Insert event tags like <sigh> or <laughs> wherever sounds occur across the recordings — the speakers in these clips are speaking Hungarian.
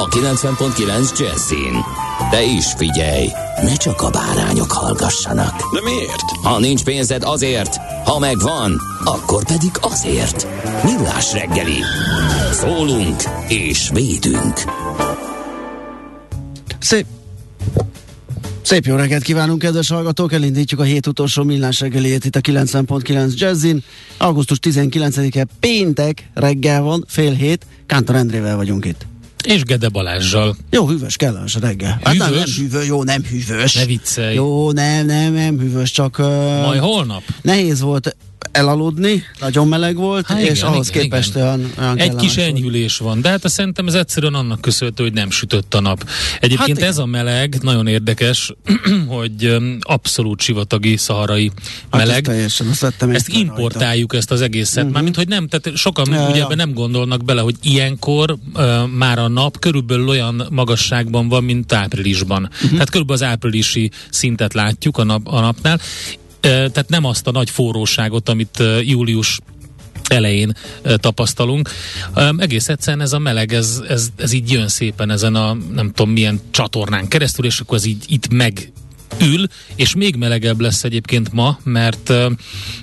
a 90.9 Jazzin. De is figyelj, ne csak a bárányok hallgassanak. De miért? Ha nincs pénzed azért, ha megvan, akkor pedig azért. Millás reggeli. Szólunk és védünk. Szép. Szép jó reggelt kívánunk, kedves hallgatók! Elindítjuk a hét utolsó millás reggeliét itt a 90.9 Jazzin. Augusztus 19-e péntek reggel van, fél hét. Kántor Endrével vagyunk itt. És Gede Balázsjal. Jó, hűvös, kellemes a reggel. Hát nem, nem Hűvös? hűvös, jó, nem hűvös. Ne viccelj. Jó, nem, nem, nem hűvös, csak uh, Majd holnap? nehéz volt elaludni, nagyon meleg volt, Há, és igen, ahhoz igen, képest igen. olyan, olyan Egy kis volt. enyhülés van, de hát szerintem ez egyszerűen annak köszönhető, hogy nem sütött a nap. Egyébként Hát ez a meleg nagyon érdekes, <clears throat> hogy abszolút sivatagi, szaharai Hát meleg. ezt teljesen, azt vettem Ezt importáljuk, ezt az egészet. Uh-huh. Mármint, hogy nem, tehát sokan ja, ugye ja. ebben nem gondolnak bele, hogy ilyenkor uh, már a nap körülbelül olyan magasságban van, mint áprilisban. Uh-huh. Tehát körülbelül az áprilisi szintet látjuk a, nap, a napnál. Tehát nem azt a nagy forróságot, amit július elején tapasztalunk. Egész egyszerűen ez a meleg, ez, ez, ez így jön szépen ezen a nem tudom milyen csatornán keresztül, és akkor ez így itt meg ül, és még melegebb lesz egyébként ma, mert,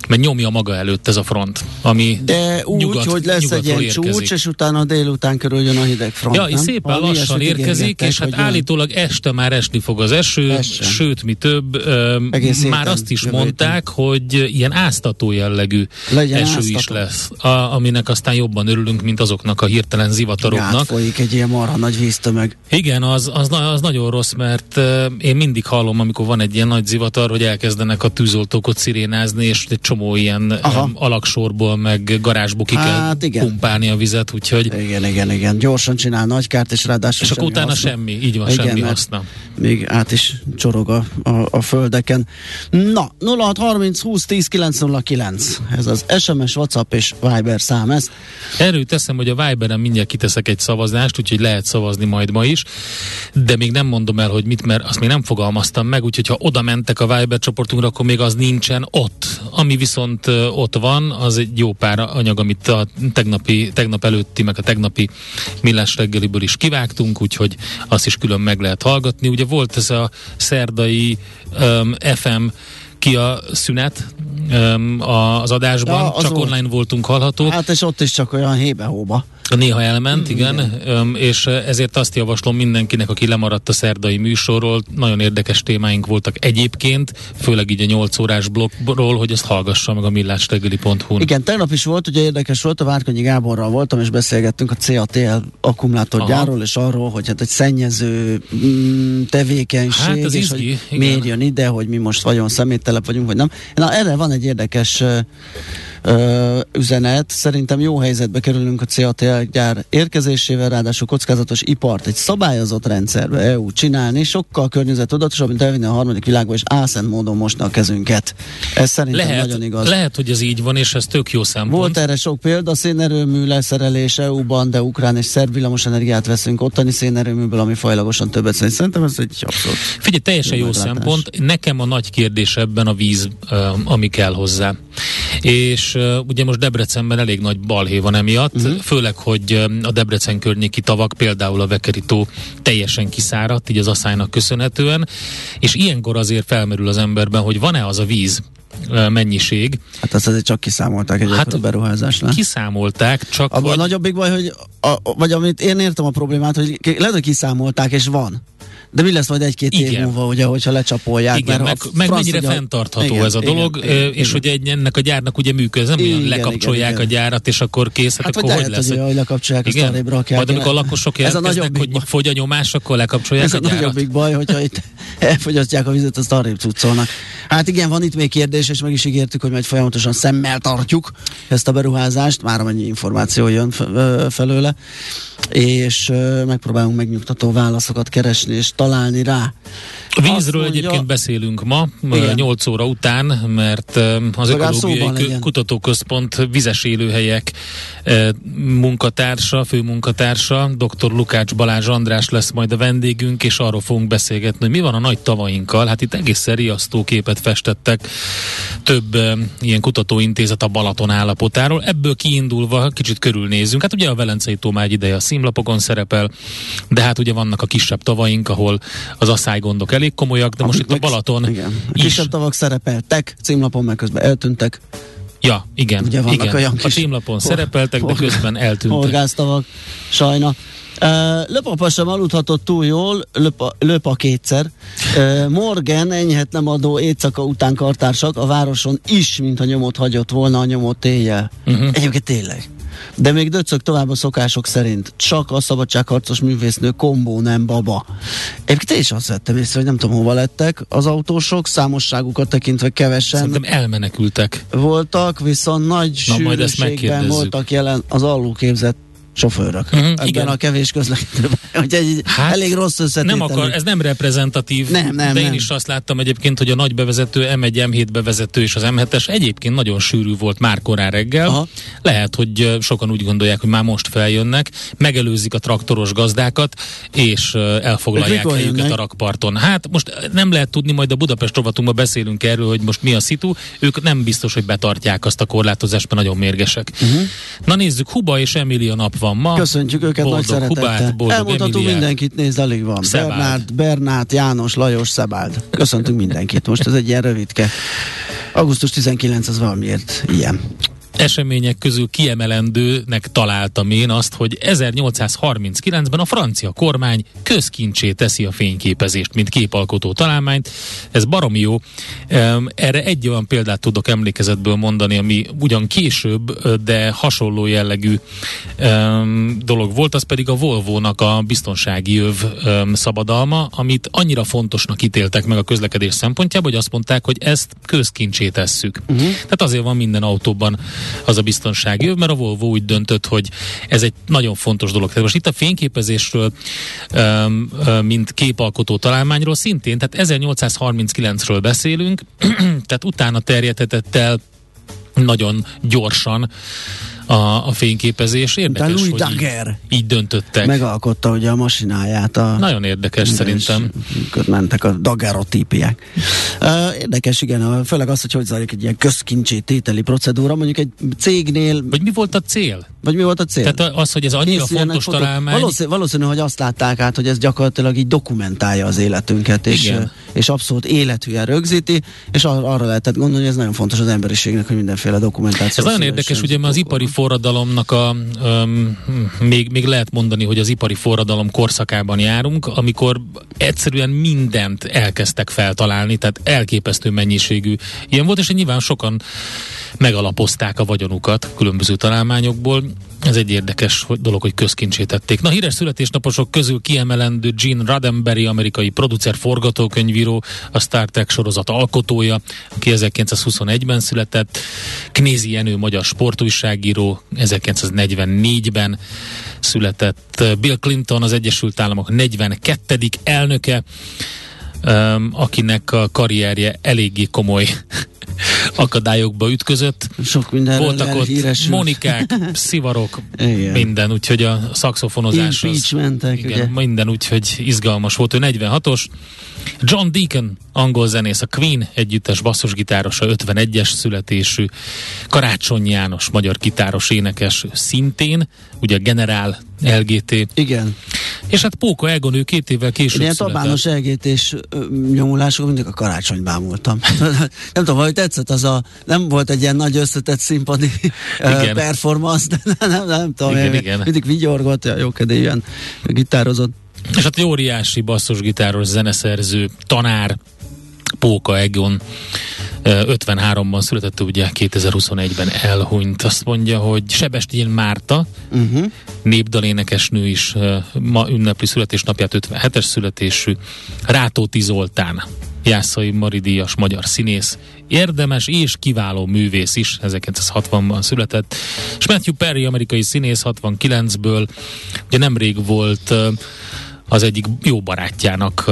mert nyomja maga előtt ez a front, ami De úgy, nyugat, hogy lesz egy ilyen érkezik. csúcs, és utána délután körül jön a hideg front, Ja, és szépen Valami lassan érkezik, és hát hogy jön. állítólag este már esni fog az eső, Essen. sőt, mi több, Egész már héten, azt is jövő mondták, hogy ilyen áztató jellegű Legyen eső is áztató. lesz, a, aminek aztán jobban örülünk, mint azoknak a hirtelen zivataroknak. Átfolyik egy ilyen marha nagy víztömeg. Igen, az, az, az nagyon rossz, mert én mindig hallom, amikor van egy ilyen nagy zivatar, hogy elkezdenek a tűzoltók ott szirénázni, és egy csomó ilyen Aha. alaksorból, meg garázsból ki Hát kell igen. pumpálni a vizet, úgyhogy Igen, igen, igen. Gyorsan csinál nagy kárt, és ráadásul és akkor utána haszna. semmi, így van, Igen, semmi haszna. Még át is csorog a, a, a földeken. Na, 0630 20 10 909. Ez az SMS, WhatsApp és Viber szám. Ez Erről teszem, hogy a Viberen mindjárt kiteszek egy szavazást, úgyhogy lehet szavazni majd ma is, de még nem mondom el, hogy mit, mert azt még nem fogalmaztam meg, úgyhogy ha oda mentek a Viber csoportunkra, akkor még az nincsen ott. Ami viszont ott van, az egy jó pár anyag, amit a tegnapi, tegnap előtti, meg a tegnapi millás reggeliből is kivágtunk, úgyhogy azt is külön meg lehet hallgatni. Ugye volt ez a szerdai um, FM ki a szünet um, az adásban, ja, az csak volt. online voltunk hallhatók. hát és ott is csak olyan hébe-hóba. Néha elment, igen, igen. és ezért azt javaslom mindenkinek, aki lemaradt a szerdai műsorról, nagyon érdekes témáink voltak egyébként, főleg így a 8 órás blokkról, hogy ezt hallgassa meg a millástegeli.hu-n. Igen, tegnap is volt, ugye érdekes volt, a Várkonyi Gáborral voltam, és beszélgettünk a CATL akkumulátorgyárról, és arról, hogy hát egy szennyező mm, tevékenység, Hát, ez és izgi, hogy igen. miért jön ide, hogy mi most vagyon szeméttelep vagyunk, vagy nem. Na, erre van egy érdekes ö, üzenet. Szerintem jó helyzetbe kerülünk a CATL gyár érkezésével, ráadásul kockázatos ipart egy szabályozott rendszerbe EU csinálni, sokkal környezetudatosabb, mint elvinni a harmadik világba, és álszent módon mosna a kezünket. Ez szerintem Lehet, nagyon igaz. lehet, hogy ez így van, és ez tök jó szempont. Volt erre sok példa, szénerőmű leszerelés EU-ban, de ukrán és szerb villamosenergiát veszünk ottani szénerőműből, ami fajlagosan többet szerint. Szerintem ez egy abszolút. Figyelj, teljesen Jó jó, szempont. Nekem a nagy kérdés ebben a víz, ami kell hozzá. És ö, ugye most Debrecenben elég nagy balhé van emiatt, uh-huh. főleg, hogy a Debrecen környéki tavak, például a Vekerító teljesen kiszáradt, így az asszálynak köszönhetően, és ilyenkor azért felmerül az emberben, hogy van-e az a víz, mennyiség. Hát azt azért csak kiszámolták egy Hát, beruházásnál. Kiszámolták, csak Abban a hogy... nagyobbik baj, hogy a, vagy amit én értem a problémát, hogy lehet, hogy kiszámolták, és van. De mi lesz majd egy-két év Igen. múlva, ugye, hogyha lecsapolják? Igen, meg, a meg franc mennyire ugye- fenntartható igen, ez a igen, dolog, igen, igen, és hogy egy, ennek a gyárnak ugye működik, nem Igen, lekapcsolják igen, a igen. gyárat, és akkor kész, hát, Hát akkor hogy lehet, lesz? hogy, hogy lekapcsolják, Igen? arrébb rakják. Majd amikor a lakosok jelentkeznek, hogy fogy a nyomás, akkor lekapcsolják Ez a a gyárat. nagyobbik baj, hogyha itt elfogyasztják a vizet, azt arrébb cuccolnak. Hát igen, van itt még kérdés, és meg is ígértük, hogy majd folyamatosan szemmel tartjuk ezt a beruházást, már amennyi információ jön felőle, és megpróbálunk megnyugtató válaszokat keresni és találni rá. A vízről mondja- egyébként beszélünk ma, Igen. 8 óra után, mert az Legalább Ökológiai. Kutatóközpont vizes élőhelyek munkatársa, főmunkatársa, dr. Lukács Balázs András lesz majd a vendégünk, és arról fogunk beszélgetni, hogy mi van a nagy tavainkkal. Hát itt egészen riasztó képet festettek több ilyen kutatóintézet a Balaton állapotáról. Ebből kiindulva kicsit körülnézünk. Hát ugye a Velencei tó már egy ideje a színlapokon szerepel, de hát ugye vannak a kisebb tavaink, ahol az asszálygondok elég komolyak, de most itt a Balaton Igen. A is. kisebb tavak szerepeltek, címlapon meg közben eltűntek. Ja, igen. Ugye vannak igen. olyan a kis- címlapon szerepeltek, de hol- közben eltűntek. Horgásztavak, sajna. Uh, Löpapa sem aludhatott túl jól, löpa, löpa kétszer. Uh, Morgan enyhet nem adó éjszaka után kartársak a városon is, mintha nyomot hagyott volna a nyomot éjjel. Uh-huh. Egyébként tényleg. De még döcög tovább a szokások szerint. Csak a szabadságharcos művésznő kombó, nem baba. Egyébként én is azt vettem észre, hogy nem tudom hova lettek az autósok, számosságukat tekintve kevesen Szerintem elmenekültek. voltak, viszont nagy Na, sűrűségben voltak jelen az alulképzett sofőrök. Mhm, Ebben igen. a kevés közlekedőben. <laughs> Hát, elég rossz összetételű. Nem akar, ez nem reprezentatív, Nem, nem, de én nem. is azt láttam egyébként, hogy a nagy bevezető M1, M7 bevezető és az M7-es egyébként nagyon sűrű volt már korán reggel. Aha. Lehet, hogy sokan úgy gondolják, hogy már most feljönnek, megelőzik a traktoros gazdákat, és elfoglalják Ők mikor helyüket jönnek? a rakparton. Hát most nem lehet tudni, majd a Budapest rovatunkban beszélünk erről, hogy most mi a szitu. Ők nem biztos, hogy betartják azt a korlátozást, mert nagyon mérgesek. Uh-huh. Na nézzük, Huba és Emília nap van ma. Köszöntjük őket boldog nagy szeretettel. Hubát, boldog Elmondhatunk Emiliát. mindenkit, nézd, alig van. Szebáld. Bernát, Bernát, János, Lajos, Szebáld. Köszöntünk mindenkit. Most ez egy ilyen rövidke. Augusztus 19 az valamiért ilyen. Események közül kiemelendőnek találtam én azt, hogy 1839-ben a francia kormány közkincsé teszi a fényképezést, mint képalkotó találmányt. Ez baromi jó. Erre egy olyan példát tudok emlékezetből mondani, ami ugyan később, de hasonló jellegű dolog volt, az pedig a Volvo-nak a biztonsági öv szabadalma, amit annyira fontosnak ítéltek meg a közlekedés szempontjából, hogy azt mondták, hogy ezt közkincsé tesszük. Uh-huh. Tehát azért van minden autóban az a biztonsági öv, mert a Volvo úgy döntött, hogy ez egy nagyon fontos dolog. Tehát most itt a fényképezésről, mint képalkotó találmányról szintén, tehát 1839-ről beszélünk, <clears throat> tehát utána terjedhetett el nagyon gyorsan a, a fényképezés. Érdekes, Louis hogy így, Daguerre így döntöttek. megalkotta ugye a masináját. A... Nagyon érdekes szerintem. Mentek a dagerotípiák. Uh, érdekes, igen, főleg az, hogy hogy zajlik egy ilyen közkincsé tételi procedúra, mondjuk egy cégnél, Vagy mi volt a cél? vagy mi volt a cél? Tehát az, hogy ez annyira fontos találmány, Valószínű, valószínű, hogy azt látták át, hogy ez gyakorlatilag így dokumentálja az életünket, és, Igen. és abszolút élethűen rögzíti, és ar- arra lehetett gondolni, hogy ez nagyon fontos az emberiségnek, hogy mindenféle dokumentáció. Ez nagyon érdekes, ugye, mert az ipari forradalomnak a, um, még, még lehet mondani, hogy az ipari forradalom korszakában járunk, amikor egyszerűen mindent elkezdtek feltalálni, tehát elképesztő mennyiségű ilyen volt, és nyilván sokan megalapozták a vagyonukat különböző találmányokból. Ez egy érdekes dolog, hogy közkincsé tették. Na, híres születésnaposok közül kiemelendő Gene Roddenberry, amerikai producer, forgatókönyvíró, a Star Trek sorozat alkotója, aki 1921-ben született, Knézi Jenő, magyar sportújságíró, 1944-ben született, Bill Clinton, az Egyesült Államok 42. elnöke, um, akinek a karrierje eléggé komoly <laughs> akadályokba ütközött. Sok mindenről Voltak ott elhíresült. monikák, <laughs> szivarok, Igen. minden, úgyhogy a szaxofonozás az, igen, ugye? minden, úgyhogy izgalmas volt. Ő 46-os. John Deacon, angol zenész, a Queen együttes basszusgitárosa, 51-es születésű. Karácsony János, magyar gitáros énekes, szintén, ugye generál LGT. Igen. És hát Póka Egon, ő két évvel később Ilyen tabános elgétés nyomulások mindig a karácsony bámultam. <laughs> nem tudom, hogy tetszett az a, nem volt egy ilyen nagy összetett színpadi Igen. performance, de nem, <laughs> nem, nem tudom, Igen, én, igen. mindig vigyorgott, ja, jókedélyűen gitározott. És hát egy óriási basszusgitáros zeneszerző, tanár, Póka Egon 53-ban született, ugye 2021-ben elhunyt. Azt mondja, hogy Sebestyén Márta, uh-huh. népdalénekesnő is ma ünnepli születésnapját, 57-es születésű, Rátóti Zoltán, Jászai Maridíjas magyar színész, érdemes és kiváló művész is, 1960-ban született, és Matthew Perry, amerikai színész 69-ből, ugye nemrég volt az egyik jó barátjának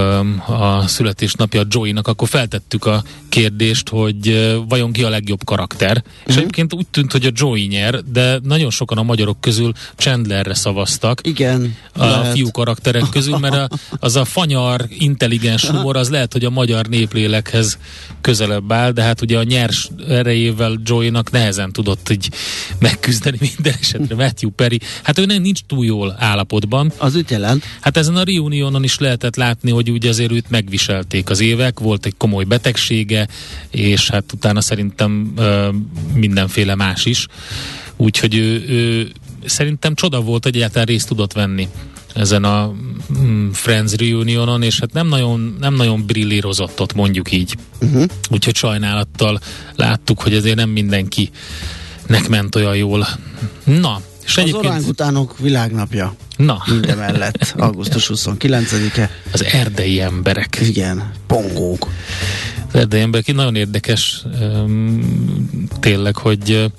a születésnapja, Joey-nak, akkor feltettük a kérdést, hogy vajon ki a legjobb karakter. Mm-hmm. És mhm. egyébként úgy tűnt, hogy a Joey nyer, de nagyon sokan a magyarok közül Chandlerre szavaztak. Igen. A lehet. fiú karakterek közül, mert a, az a fanyar, intelligens humor, az lehet, hogy a magyar néplélekhez közelebb áll, de hát ugye a nyers erejével Joey-nak nehezen tudott így megküzdeni minden esetre. Matthew Perry, hát ő nem nincs túl jól állapotban. Az üt jelent. Hát ezen a reunionon is lehetett látni, hogy ugye azért őt megviselték az évek, volt egy komoly betegsége, és hát utána szerintem ö, mindenféle más is. Úgyhogy ő, ő szerintem csoda volt, hogy egyáltalán részt tudott venni ezen a mm, Friends reunionon, és hát nem nagyon, nem nagyon brillírozott ott, mondjuk így. Uh-huh. Úgyhogy sajnálattal láttuk, hogy azért nem mindenkinek ment olyan jól. Na, és az egyébként... orángutánok világnapja. Na. Minden mellett, augusztus 29-e. Az erdei emberek. Igen, pongók. Az erdei emberek, nagyon érdekes um, tényleg, hogy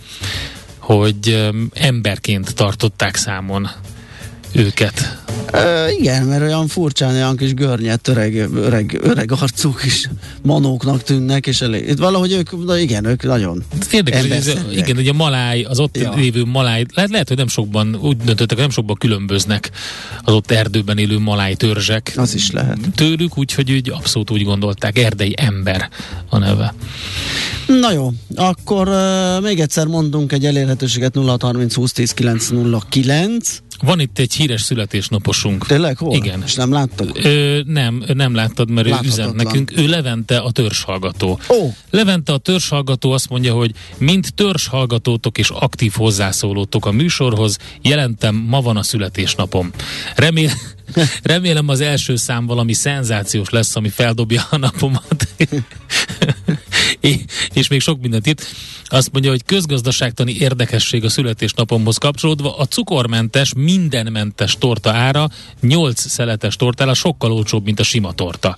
hogy um, emberként tartották számon őket. Igen, mert olyan furcsán, olyan kis görnyet, öreg, öreg, öreg arcuk is manóknak tűnnek, és elég. Itt valahogy ők, de igen, ők nagyon Érdekes, hogy ez, igen, hogy a maláj, az ott ja. lévő maláj, lehet, lehet, hogy nem sokban, úgy döntöttek, nem sokban különböznek az ott erdőben élő maláj törzsek. Az is lehet. Tőlük, úgyhogy úgy abszolút úgy gondolták, erdei ember a neve. Na jó, akkor uh, még egyszer mondunk egy elérhetőséget 0630 20 10 909 van itt egy híres születésnaposunk. Tényleg? Hol? Igen. És nem láttad? Ö, nem, nem láttad, mert ő üzent nekünk. Ő Levente a törzshallgató. Oh. Levente a törzshallgató azt mondja, hogy mint törzshallgatótok és aktív hozzászólótok a műsorhoz, jelentem, ma van a születésnapom. Remél, <laughs> remélem az első szám valami szenzációs lesz, ami feldobja a napomat. <laughs> és még sok mindent itt. Azt mondja, hogy közgazdaságtani érdekesség a születésnapomhoz kapcsolódva a cukormentes, mindenmentes torta ára 8 szeletes tortára sokkal olcsóbb, mint a sima torta.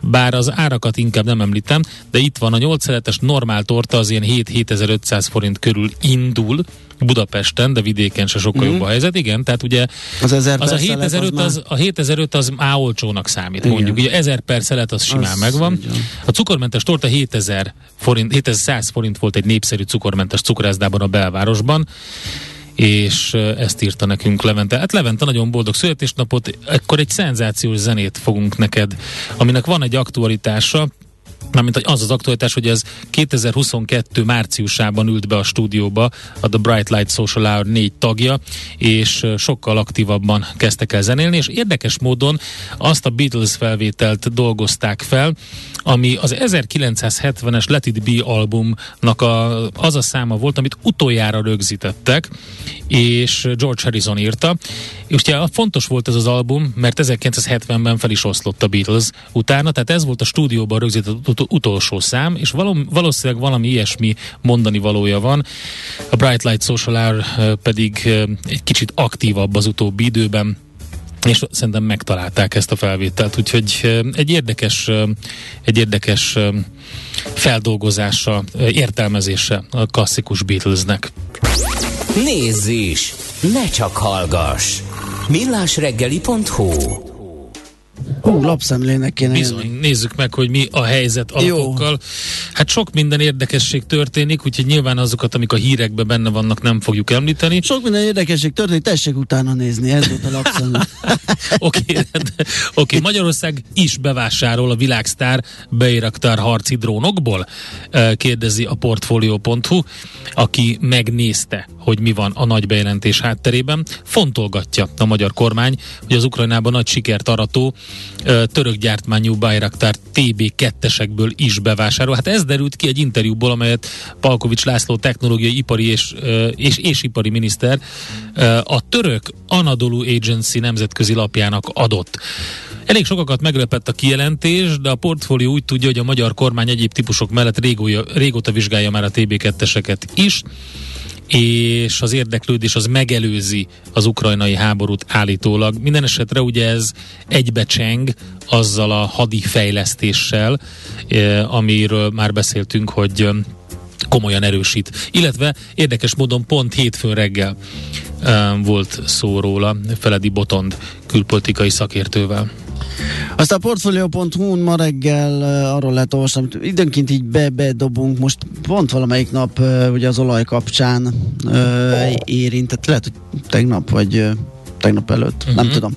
Bár az árakat inkább nem említem, de itt van a 8 szeletes normál torta, az ilyen 7-7500 forint körül indul, Budapesten, de vidéken se sokkal mm. jobb a helyzet. Igen, tehát ugye az, ezer az a 7005 az, az, a 7005 az már olcsónak számít, Igen. mondjuk. Ugye 1000 per szelet az simán az megvan. Ugyan. A cukormentes torta 7000 forint, 7100 forint volt egy népszerű cukormentes cukorászdában a belvárosban és ezt írta nekünk Levente. Hát Levente nagyon boldog születésnapot, akkor egy szenzációs zenét fogunk neked, aminek van egy aktualitása, mármint az az aktualitás, hogy ez 2022 márciusában ült be a stúdióba a The Bright Light Social Hour négy tagja, és sokkal aktívabban kezdtek el zenélni, és érdekes módon azt a Beatles felvételt dolgozták fel, ami az 1970-es Let It Be albumnak a, az a száma volt, amit utoljára rögzítettek, és George Harrison írta. És ugye fontos volt ez az album, mert 1970-ben fel is oszlott a Beatles utána, tehát ez volt a stúdióban rögzített utolsó szám, és való, valószínűleg valami ilyesmi mondani valója van. A Bright Light Social Hour pedig egy kicsit aktívabb az utóbbi időben, és szerintem megtalálták ezt a felvételt, úgyhogy egy érdekes, egy érdekes feldolgozása, értelmezése a klasszikus Beatlesnek. Nézz is! Ne csak hallgass! millásreggeli.hu Hú, lapszemlének kéne Bizony, jönni. nézzük meg, hogy mi a helyzet alapokkal. Hát sok minden érdekesség történik, úgyhogy nyilván azokat, amik a hírekben benne vannak, nem fogjuk említeni. Sok minden érdekesség történik, tessék utána nézni, ez volt a lapszemlé. <laughs> Oké, okay, okay, Magyarország is bevásárol a világsztár beiraktár harci drónokból, kérdezi a portfolio.hu, aki megnézte hogy mi van a nagy bejelentés hátterében. Fontolgatja a magyar kormány, hogy az Ukrajnában nagy sikert arató török gyártmányú Bayraktar TB2-esekből is bevásárol. Hát ez derült ki egy interjúból, amelyet Palkovics László technológiai, ipari és, és, és ipari miniszter a török Anadolu Agency nemzetközi lapjának adott. Elég sokakat meglepett a kijelentés, de a portfólió úgy tudja, hogy a magyar kormány egyéb típusok mellett régója, régóta vizsgálja már a TB2-eseket is, és az érdeklődés az megelőzi az ukrajnai háborút állítólag. Minden esetre ugye ez egybecseng azzal a hadi fejlesztéssel, eh, amiről már beszéltünk, hogy eh, komolyan erősít. Illetve érdekes módon pont hétfőn reggel um, volt szó róla Feledi Botond külpolitikai szakértővel. Aztán a portfolio.hu-n ma reggel arról lehet olvasni, amit időnként így be-bedobunk, most pont valamelyik nap ugye az olaj kapcsán érintett, lehet, hogy tegnap, vagy tegnap előtt, uh-huh. nem mhm. tudom.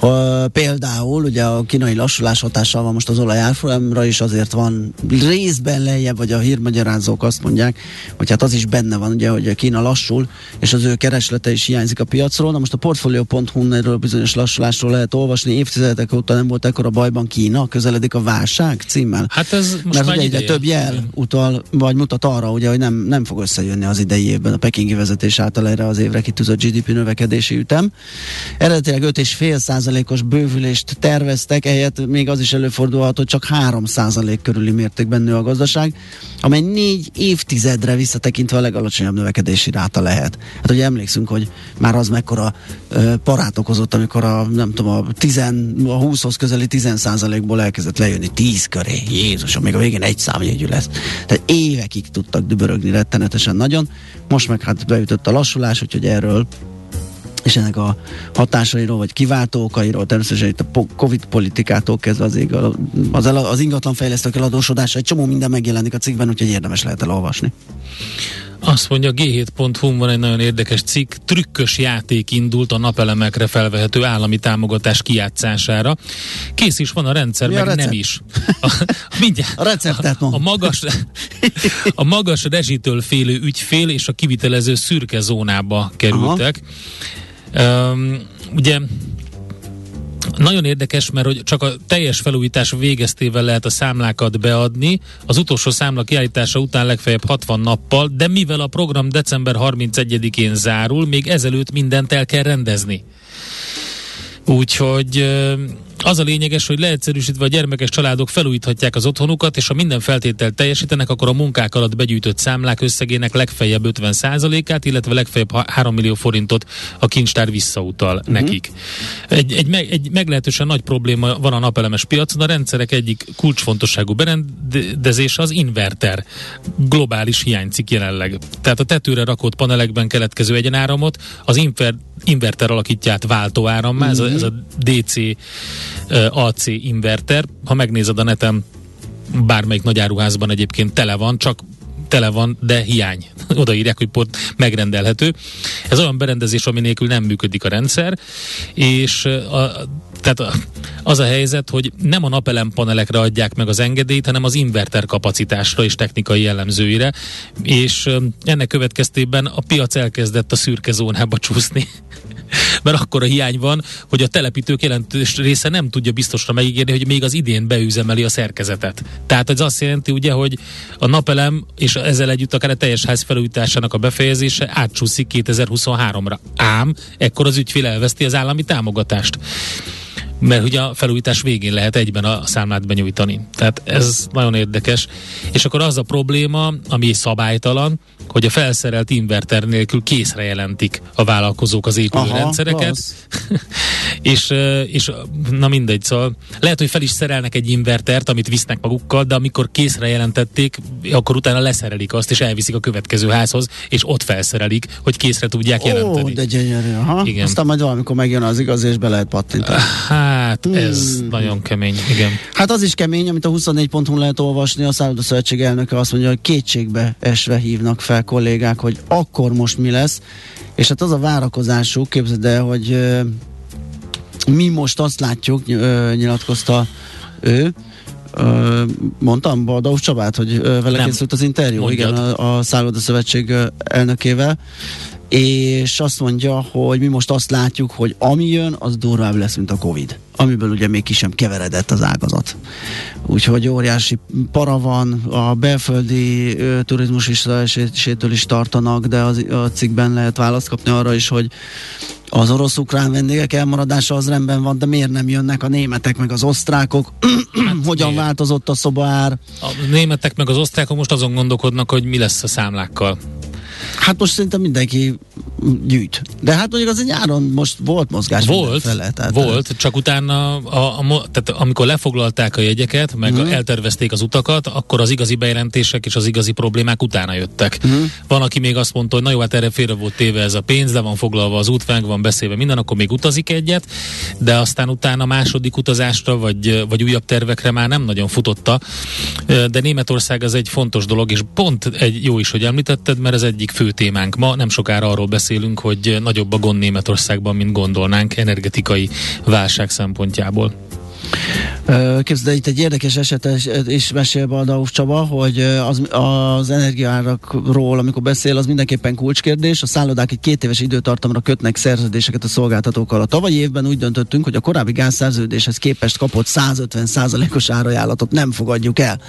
Uh, például ugye a kínai lassulás hatással van most az olaj árfolyamra is, azért van részben lejjebb, vagy a hírmagyarázók azt mondják, hogy hát az is benne van, ugye, hogy a Kína lassul, és az ő kereslete is hiányzik a piacról. Na most a portfolio.hu erről bizonyos lassulásról lehet olvasni, évtizedek óta nem volt ekkora bajban Kína, közeledik a válság címmel. Hát ez most Mert már ugye ideje. több jel utal, vagy mutat arra, ugye, hogy nem, nem fog összejönni az idei évben a pekingi vezetés által erre az évre kitűzött GDP növekedési ütem. Eredetileg 5,5 százalékos bővülést terveztek, ehelyett még az is előfordulhat, hogy csak 3 százalék körüli mértékben nő a gazdaság, amely négy évtizedre visszatekintve a legalacsonyabb növekedési ráta lehet. Hát ugye emlékszünk, hogy már az mekkora ö, parát okozott, amikor a, nem tudom, a, 10, a 20-hoz közeli 10 százalékból elkezdett lejönni 10 köré. Jézus, még a végén egy számjegyű lesz. Tehát évekig tudtak dübörögni rettenetesen nagyon. Most meg hát beütött a lassulás, úgyhogy erről és ennek a hatásairól, vagy kiváltó okairól, természetesen itt a Covid politikától kezdve az, az, az ingatlanfejlesztők eladósodása, egy csomó minden megjelenik a cikkben, úgyhogy érdemes lehet elolvasni. Azt mondja, G7.hu van egy nagyon érdekes cikk. Trükkös játék indult a napelemekre felvehető állami támogatás kijátszására. Kész is van a rendszer, Mi meg a recept? nem is. A, mindjárt. A receptet a, a, magas, a magas rezsitől félő ügyfél és a kivitelező szürke zónába kerültek. Um, ugye nagyon érdekes, mert hogy csak a teljes felújítás végeztével lehet a számlákat beadni, az utolsó számla kiállítása után legfeljebb 60 nappal, de mivel a program december 31-én zárul, még ezelőtt mindent el kell rendezni. Úgyhogy az a lényeges, hogy leegyszerűsítve a gyermekes családok felújíthatják az otthonukat, és ha minden feltételt teljesítenek, akkor a munkák alatt begyűjtött számlák összegének legfeljebb 50%-át, illetve legfeljebb 3 millió forintot a kincstár visszautal uh-huh. nekik. Egy, egy, meg, egy meglehetősen nagy probléma van a napelemes piacon, a rendszerek egyik kulcsfontosságú berendezése az inverter. Globális hiányzik jelenleg. Tehát a tetőre rakott panelekben keletkező egyenáramot az inver, inverter alakítja át váltóárammá, uh-huh. ez, a, ez a DC AC inverter. Ha megnézed a neten, bármelyik nagyáruházban egyébként tele van, csak tele van, de hiány. <laughs> Odaírják, hogy pont megrendelhető. Ez olyan berendezés, ami nélkül nem működik a rendszer, és a, tehát az a helyzet, hogy nem a napelem panelekre adják meg az engedélyt, hanem az inverter kapacitásra és technikai jellemzőire, és ennek következtében a piac elkezdett a szürke zónába csúszni. Mert akkor a hiány van, hogy a telepítők jelentős része nem tudja biztosra megígérni, hogy még az idén beüzemeli a szerkezetet. Tehát ez azt jelenti ugye, hogy a napelem és ezzel együtt akár a teljes ház felújításának a befejezése átcsúszik 2023-ra. Ám ekkor az ügyfél elveszti az állami támogatást mert ugye a felújítás végén lehet egyben a számlát benyújtani. Tehát ez nagyon érdekes. És akkor az a probléma, ami szabálytalan, hogy a felszerelt inverter nélkül készre jelentik a vállalkozók az épülő Aha, rendszereket. <laughs> és, és na mindegy, szóval lehet, hogy fel is szerelnek egy invertert, amit visznek magukkal, de amikor készre jelentették, akkor utána leszerelik azt, és elviszik a következő házhoz, és ott felszerelik, hogy készre tudják jelenteni. Ó, de gyönyörű, aha. Igen. Aztán majd valamikor megjön az igaz, és be lehet pattintani. Hát, ez hmm. nagyon kemény, igen. Hát az is kemény, amit a 24 ponton lehet olvasni, a Szálloda Szövetség elnöke azt mondja, hogy kétségbe esve hívnak fel kollégák, hogy akkor most mi lesz, és hát az a várakozásuk, képzeld el, hogy mi most azt látjuk, nyilatkozta ő, mondtam Baldaus Csabát, hogy vele Nem. készült az interjú, Mondjad. igen, a, a Szálloda Szövetség elnökével, és azt mondja, hogy mi most azt látjuk, hogy ami jön, az durvább lesz, mint a Covid amiből ugye még ki sem keveredett az ágazat. Úgyhogy óriási para van, a belföldi ö, turizmus visszaesésétől is tartanak, de az, a cikkben lehet választ kapni arra is, hogy az orosz-ukrán vendégek elmaradása az rendben van, de miért nem jönnek a németek meg az osztrákok? Hát <clears throat> Hogyan miért? változott a szobaár? A németek meg az osztrákok most azon gondolkodnak, hogy mi lesz a számlákkal. Hát most szerintem mindenki gyűjt. De hát mondjuk az nyáron most volt mozgás. Volt, fele, tehát volt, ez... csak utána, a, a, tehát amikor lefoglalták a jegyeket, meg uh-huh. eltervezték az utakat, akkor az igazi bejelentések és az igazi problémák utána jöttek. Uh-huh. Van, aki még azt mondta, hogy na jó, hát erre félre volt téve ez a pénz, de van foglalva az út, van beszélve minden, akkor még utazik egyet, de aztán utána második utazásra, vagy, vagy újabb tervekre már nem nagyon futotta. De Németország az egy fontos dolog, és pont egy jó is, hogy említetted, mert ez egyik fő témánk ma. Nem sokára arról beszélünk, hogy nagyobb a gond Németországban, mint gondolnánk energetikai válság szempontjából. Képzeld, itt egy érdekes eset is mesél Baldauf Csaba, hogy az, az energiaárakról, amikor beszél, az mindenképpen kulcskérdés. A szállodák egy két éves időtartamra kötnek szerződéseket a szolgáltatókkal. A tavalyi évben úgy döntöttünk, hogy a korábbi gázszerződéshez képest kapott 150%-os árajánlatot nem fogadjuk el.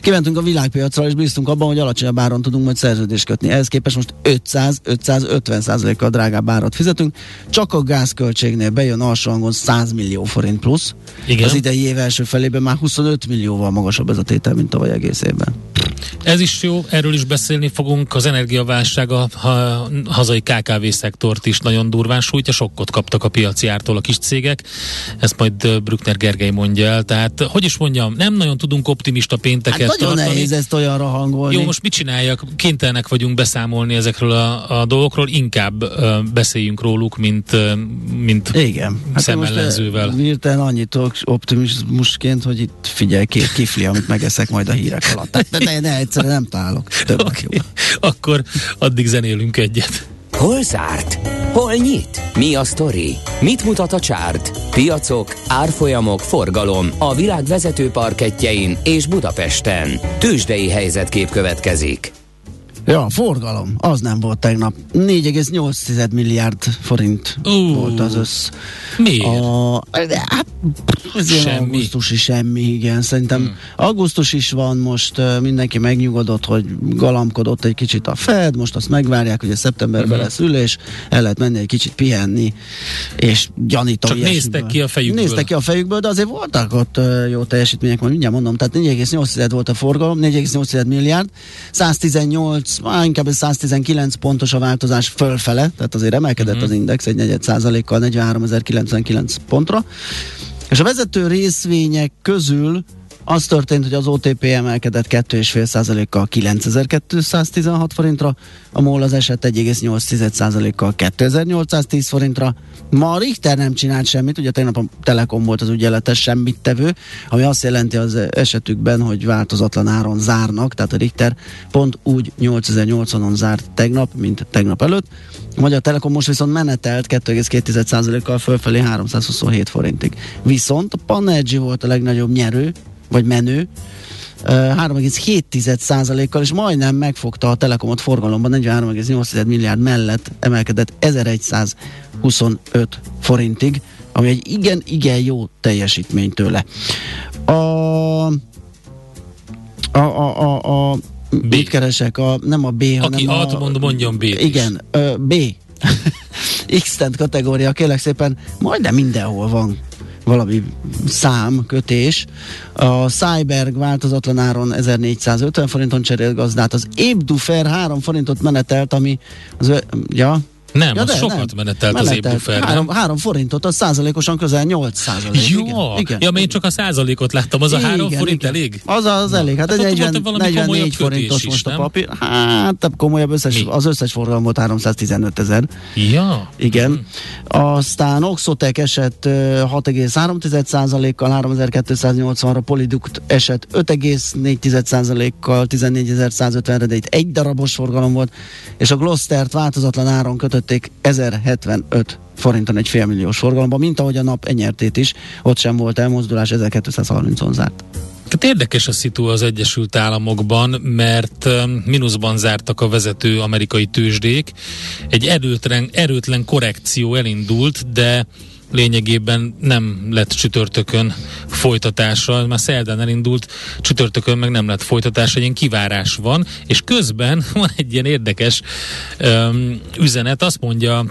Kimentünk a világpiacra, és bíztunk abban, hogy alacsonyabb áron tudunk majd szerződést kötni. Ehhez képest most 500-550%-kal drágább árat fizetünk. Csak a gázköltségnél bejön alsó hangon 100 millió forint plusz. Igen. Az idei év első felében már 25 millióval magasabb ez a tétel, mint tavaly egész évben. Ez is jó, erről is beszélni fogunk. Az energiaválság a, hazai KKV szektort is nagyon durván sújtja, sokkot kaptak a piaci ártól a kis cégek. Ezt majd Brückner Gergely mondja el. Tehát, hogy is mondjam, nem nagyon tudunk optimista pénteket hát nagyon tartani. nehéz ezt olyanra hangolni. Jó, most mit csináljak? Kénytelenek vagyunk beszámolni ezekről a, a dolgokról, inkább uh, beszéljünk róluk, mint, uh, mint Igen. Hát szemellenzővel. Most, annyit optimizmusként, hogy itt figyelj, két kifli, amit megeszek majd a hírek alatt. Tehát, de, de, egyszerűen nem találok. okay. Akkor addig zenélünk egyet. Hol zárt? Hol nyit? Mi a sztori? Mit mutat a csárt? Piacok, árfolyamok, forgalom a világ vezető parketjein és Budapesten. Tősdei helyzetkép következik. Ja, forgalom, az nem volt tegnap. 4,8 milliárd forint uh, volt az össz. Miért? A, hát, semmi. augusztusi semmi, igen. Szerintem hmm. augusztus is van, most mindenki megnyugodott, hogy galamkodott egy kicsit a Fed, most azt megvárják, hogy a szeptemberben uh-huh. lesz ülés, el lehet menni egy kicsit pihenni, és gyanítom. Csak néztek ki a fejükből. Néztek ki a fejükből, de azért voltak ott jó teljesítmények, majd mindjárt mondom, tehát 4,8 volt a forgalom, 4,8 milliárd, 118 már inkább 119 pontos a változás fölfele, tehát azért emelkedett uh-huh. az index egy negyed százalékkal 43.099 pontra. És a vezető részvények közül az történt, hogy az OTP emelkedett 2,5%-kal 9216 forintra, a MOL az eset 1,8%-kal 2810 forintra. Ma a Richter nem csinált semmit, ugye tegnap a Telekom volt az ügyeletes semmit tevő, ami azt jelenti az esetükben, hogy változatlan áron zárnak, tehát a Richter pont úgy 8080-on zárt tegnap, mint tegnap előtt. A Magyar Telekom most viszont menetelt 2,2%-kal fölfelé 327 forintig. Viszont a Panergy volt a legnagyobb nyerő, vagy menő, 3,7%-kal, és majdnem megfogta a Telekomot forgalomban 43,8 milliárd mellett emelkedett 1125 forintig, ami egy igen, igen jó teljesítmény tőle. A, a, a, a, a B. keresek, a, nem a B, Aki hanem a... Aki mondjon B. Igen, ö, B. <laughs> x kategória, kérlek szépen, majdnem mindenhol van valami szám, kötés. A Cyberg változatlan áron 1450 forinton cserél gazdát, az Ébdufer 3 forintot menetelt, ami az, ja, nem, ja, az de, sokat nem. menetelt, menetelt az ébbufer, három, három forintot, az százalékosan közel 8 százalék. Jó, igen, igen. ja, én csak a százalékot láttam, az igen, a három igen, forint igen. elég? Az az elég, hát, hát egy 40, 44 forintos most nem? a papír. Hát, komolyabb összes, Mi? az összes forgalom volt 315 ezer. Ja. Igen. Hmm. Aztán Oxotec eset 6,3 százalékkal 3280-ra, Poliduct eset 5,4 százalékkal 14.150-re, de itt egy darabos forgalom volt, és a Gloster-t változatlan áron kötött kötötték 1075 forinton egy félmilliós forgalomban, mint ahogy a nap enyertét is, ott sem volt elmozdulás, 1230-on zárt. Hát érdekes a szitu az Egyesült Államokban, mert mínuszban zártak a vezető amerikai tőzsdék. Egy erőtlen, erőtlen korrekció elindult, de lényegében nem lett csütörtökön folytatása, már szerdán elindult, csütörtökön meg nem lett folytatása, egy ilyen kivárás van, és közben <laughs> van egy ilyen érdekes um, üzenet, azt mondja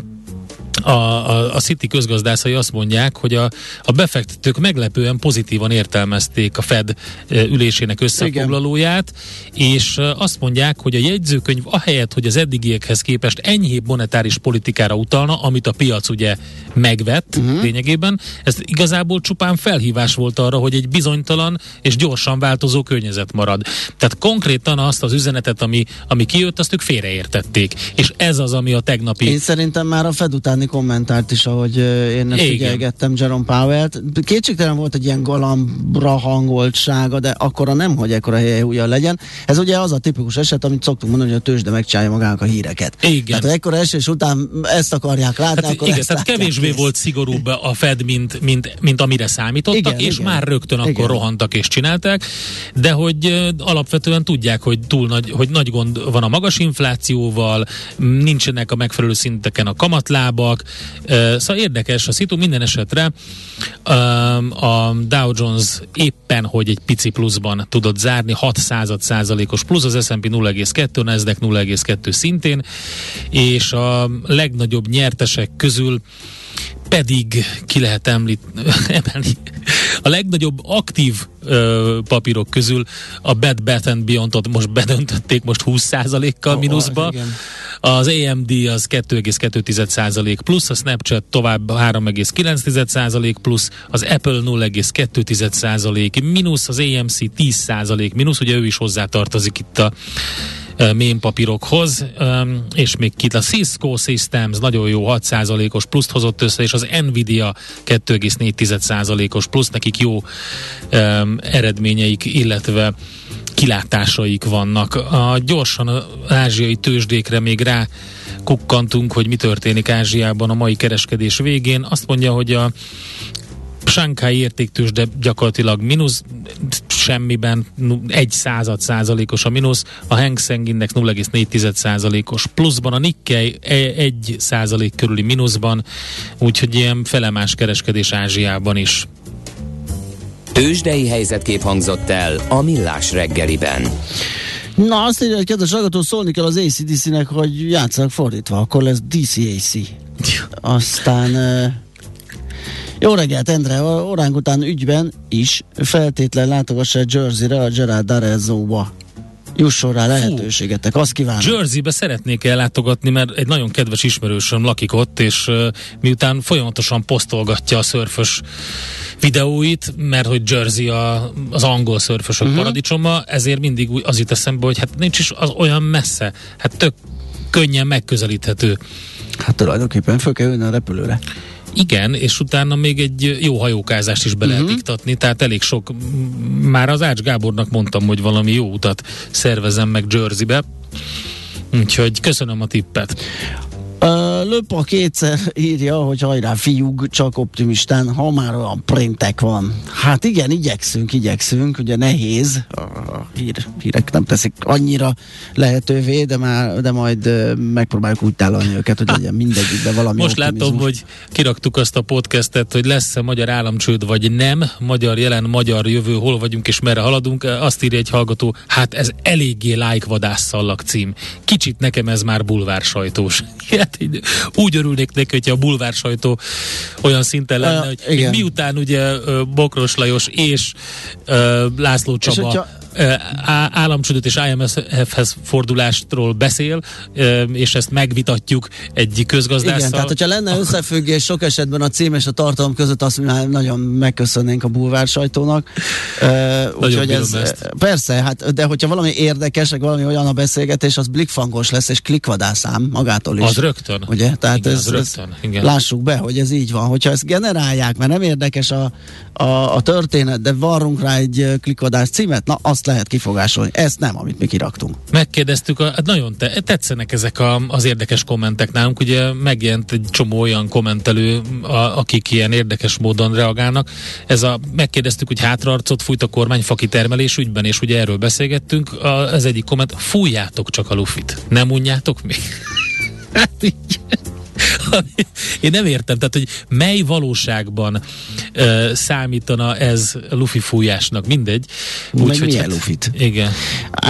a, a, a City közgazdászai azt mondják, hogy a, a befektetők meglepően pozitívan értelmezték a Fed ülésének összefoglalóját, Igen. és azt mondják, hogy a jegyzőkönyv ahelyett, hogy az eddigiekhez képest enyhébb monetáris politikára utalna, amit a piac ugye megvett uh-huh. lényegében, ez igazából csupán felhívás volt arra, hogy egy bizonytalan és gyorsan változó környezet marad. Tehát konkrétan azt az üzenetet, ami, ami kijött, azt ők félreértették. És ez az, ami a tegnapi... Én szerintem már a Fed utáni kommentárt is, ahogy én figyelgettem Jerome Powell-t. Kétségtelen volt egy ilyen galambra hangoltsága, de akkora nem, hogy ekkora helye ugyan legyen. Ez ugye az a tipikus eset, amit szoktunk mondani, hogy a tőzsde megcsinálja magának a híreket. Igen. Tehát ekkora esés után ezt akarják látni, hát akkor igen, tehát kevésbé kész. volt szigorúbb a Fed, mint, mint, mint amire számítottak, igen, és igen. már rögtön igen. akkor rohantak és csinálták, de hogy alapvetően tudják, hogy túl nagy, hogy nagy gond van a magas inflációval, nincsenek a megfelelő szinteken a kamatlábak, Szóval érdekes a szitu, minden esetre a Dow Jones éppen, hogy egy pici pluszban tudott zárni, 6 század százalékos plusz, az S&P 0,2, a Nasdaq 0,2 szintén, és a legnagyobb nyertesek közül pedig ki lehet említ, <laughs> emelni. A legnagyobb aktív ö, papírok közül a Bed Bath and Beyondot most bedöntötték most 20%-kal oh, mínuszba. Oh, az AMD az 2,2% plusz, a Snapchat tovább 3,9% plusz, az Apple 0,2% mínusz, az AMC 10% mínusz, ugye ő is hozzátartozik itt a mémpapírokhoz, és még itt a Cisco Systems nagyon jó 6%-os pluszt hozott össze, és az Nvidia 2,4%-os plusz, nekik jó eredményeik, illetve kilátásaik vannak. A, gyorsan az ázsiai tőzsdékre még rá kukkantunk, hogy mi történik Ázsiában a mai kereskedés végén. Azt mondja, hogy a Shanghai értéktős, de gyakorlatilag mínusz semmiben, egy század százalékos a mínusz, a Hang Seng Index 0,4 százalékos pluszban, a Nikkei e, egy százalék körüli mínuszban, úgyhogy ilyen felemás kereskedés Ázsiában is. Tőzsdei helyzetkép hangzott el a Millás reggeliben. Na, azt írja, hogy kedves hallgató, szólni kell az ACDC-nek, hogy játszanak fordítva, akkor lesz DCAC. Aztán jó reggelt, Endre! Óránk után ügyben is feltétlen látogassa Jersey-re a Gerard Darezóba. Jusson rá lehetőségetek, azt kívánom. Jerseybe szeretnék ellátogatni, mert egy nagyon kedves ismerősöm lakik ott, és uh, miután folyamatosan posztolgatja a szörfös videóit, mert hogy Jersey a, az angol szörfösök uh-huh. paradicsoma, ezért mindig az jut eszembe, hogy hát nincs is az olyan messze, hát tök könnyen megközelíthető. Hát tulajdonképpen föl kell ülni a repülőre. Igen, és utána még egy jó hajókázást is be lehet uh-huh. iktatni, tehát elég sok, már az Ács Gábornak mondtam, hogy valami jó utat szervezem meg Jerseybe, úgyhogy köszönöm a tippet. Löpa kétszer írja, hogy hajrá fiúk, csak optimistán, ha már olyan printek van. Hát igen, igyekszünk, igyekszünk, ugye nehéz, a hír, hírek nem teszik annyira lehetővé, de, már, de majd megpróbáljuk úgy tálalni őket, hogy legyen mindegyikben valami Most optimizmus. látom, hogy kiraktuk azt a podcastet, hogy lesz-e magyar államcsőd, vagy nem, magyar jelen, magyar jövő, hol vagyunk és merre haladunk. Azt írja egy hallgató, hát ez eléggé lájkvadásszallak cím. Kicsit nekem ez már bulvár sajtós. <laughs> Hát így, úgy örülnék neki, hogyha a bulvár sajtó olyan szinten lenne, uh, hogy miután ugye Bokros Lajos és uh, László Csaba és hogyha államcsődöt és IMF-hez fordulástról beszél, és ezt megvitatjuk egy közgazdásszal. Igen, tehát hogyha lenne összefüggés sok esetben a cím és a tartalom között, azt már nagyon megköszönnénk a bulvár sajtónak. Úgyhogy ez, ezt. persze, hát, de hogyha valami érdekes, valami olyan a beszélgetés, az blikfangos lesz, és klikvadászám magától is. Az rögtön. Ugye? Tehát igen, ez, rögtön. Igen. lássuk be, hogy ez így van. Hogyha ezt generálják, mert nem érdekes a, a, a történet, de varrunk rá egy klikvadás címet, na azt azt lehet kifogásolni, ezt nem, amit mi kiraktunk. Megkérdeztük, a, hát nagyon te, tetszenek ezek a, az érdekes kommentek nálunk, ugye megjelent egy csomó olyan kommentelő, a, akik ilyen érdekes módon reagálnak. Ez a, megkérdeztük, hogy hátraarcot fújt a kormány fakitermelés ügyben, és ugye erről beszélgettünk. A, az egyik komment, fújjátok csak a lufit, nem unjátok még? <laughs> hát. Én nem értem, tehát, hogy mely valóságban uh, számítana ez lufi fújásnak, mindegy. Úgy, Meg hogy milyen hát, lufit? Igen.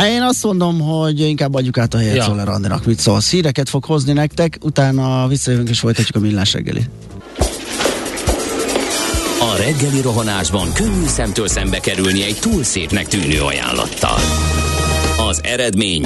Én azt mondom, hogy inkább adjuk át a helyet ja. Szoller Andinak, mit szól. Szíreket fog hozni nektek, utána visszajövünk és folytatjuk a millás reggeli. A reggeli rohanásban könnyű szemtől szembe kerülni egy túl szépnek tűnő ajánlattal. Az eredmény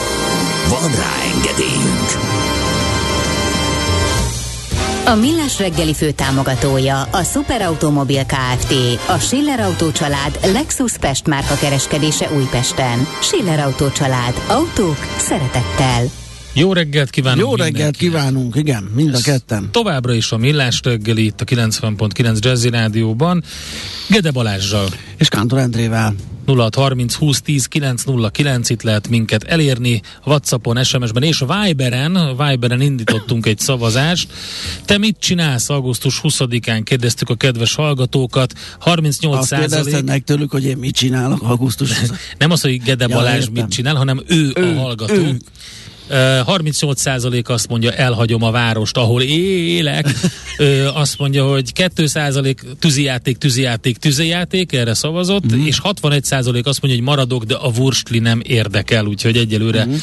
Van rá engedélyünk! A Millás reggeli fő támogatója a Superautomobil KFT, a Schiller Auto család Lexus Pest márka kereskedése Újpesten. Schiller Auto család. Autók szeretettel. Jó reggelt kívánunk! Jó reggelt kívánunk, igen, mind a ketten. Továbbra is a Millás reggeli itt a 90.9 Jazzy Rádióban, Gede Balázsjal. És Kántor Endrével. 0630 20 10 909 itt lehet minket elérni Whatsappon, SMS-ben és Viberen. Viberen indítottunk egy szavazást. Te mit csinálsz augusztus 20-án? Kérdeztük a kedves hallgatókat. 38 Azt kérdezted meg tőlük, hogy én mit csinálok augusztus 20 Nem az, hogy Gede Balázs ja, mit csinál, hanem ő, ő a hallgató. Ő. 38% azt mondja, elhagyom a várost, ahol élek. azt mondja, hogy 2% tűzijáték, tűzijáték, tűzijáték, erre szavazott, mm. és 61% azt mondja, hogy maradok, de a wurstli nem érdekel, úgyhogy egyelőre mm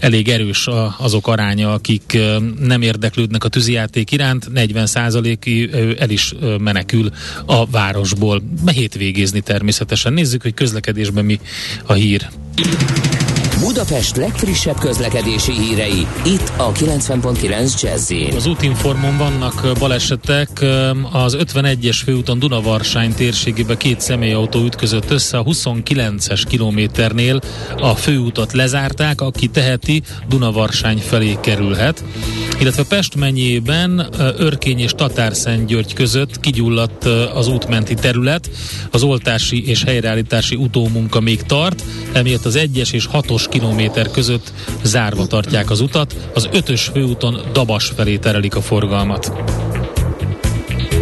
elég erős a, azok aránya, akik nem érdeklődnek a tűzijáték iránt, 40 százaléki el is menekül a városból. Hétvégézni természetesen. Nézzük, hogy közlekedésben mi a hír. Budapest legfrissebb közlekedési hírei, itt a 90.9 jazz Az útinformon vannak balesetek, az 51-es főúton Dunavarsány térségébe két személyautó ütközött össze, a 29-es kilométernél a főútot lezárták, aki teheti Dunavarsány felé kerülhet, illetve Pest mennyében Örkény és Tatárszentgyörgy között kigyulladt az útmenti terület, az oltási és helyreállítási utómunka még tart, emiatt az 1-es és 6-os kilométer között zárva tartják az utat, az 5-ös főúton Dabas felé terelik a forgalmat.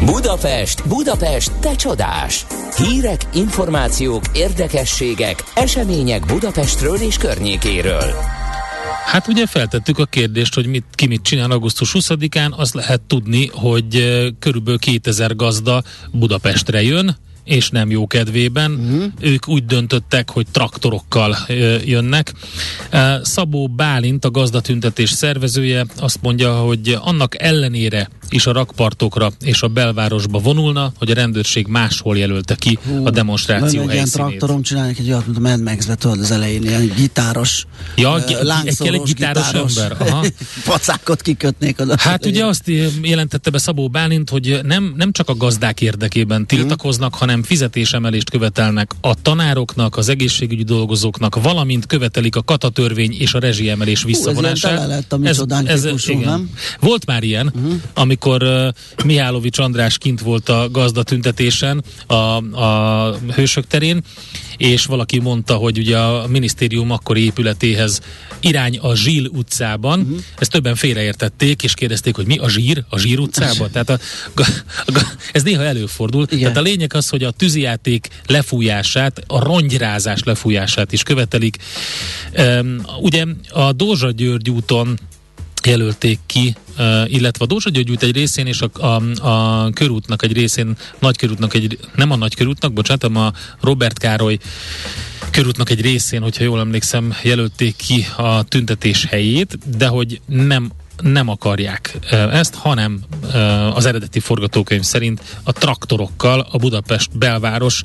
Budapest, Budapest, te csodás! Hírek, információk, érdekességek, események Budapestről és környékéről. Hát ugye feltettük a kérdést, hogy mit, ki mit csinál augusztus 20-án, azt lehet tudni, hogy körülbelül 2000 gazda Budapestre jön, és nem jó kedvében. Uh-huh. Ők úgy döntöttek, hogy traktorokkal jönnek. Szabó Bálint, a gazdatüntetés szervezője azt mondja, hogy annak ellenére is a rakpartokra és a belvárosba vonulna, hogy a rendőrség máshol jelölte ki Hú, a demonstráció helyszínét. Egy ilyen traktorom csinálják egy olyat, mint a Mad max tudod az elején, ilyen gitáros, ja, uh, egy, egy gitáros, gitáros ember. Aha. <laughs> pacákot kikötnék oda. Hát ugye azt jelentette be Szabó Bálint, hogy nem, nem csak a gazdák érdekében tiltakoznak, hmm. hanem fizetésemelést követelnek a tanároknak, az egészségügyi dolgozóknak, valamint követelik a katatörvény és a rezsiemelés visszavonását. Ez, lett a ez, ez, igen. nem? Volt már ilyen, uh-huh. amikor amikor uh, Mihálovics András kint volt a gazdatüntetésen a, a Hősök terén, és valaki mondta, hogy ugye a minisztérium akkori épületéhez irány a Zsíl utcában. Uh-huh. Ezt többen félreértették, és kérdezték, hogy mi a zsír? A zsír utcában? <laughs> Tehát a, a, a, ez néha előfordul. Igen. Tehát a lényeg az, hogy a tűzijáték lefújását, a rongyrázás lefújását is követelik. Um, ugye a Dózsa György úton jelölték ki, illetve a Dózsa György egy részén és a, a, a körútnak egy részén, nagy körútnak egy, nem a nagy körútnak, bocsánat, hanem a Robert Károly körútnak egy részén, hogyha jól emlékszem, jelölték ki a tüntetés helyét, de hogy nem nem akarják ezt, hanem az eredeti forgatókönyv szerint a traktorokkal a Budapest belváros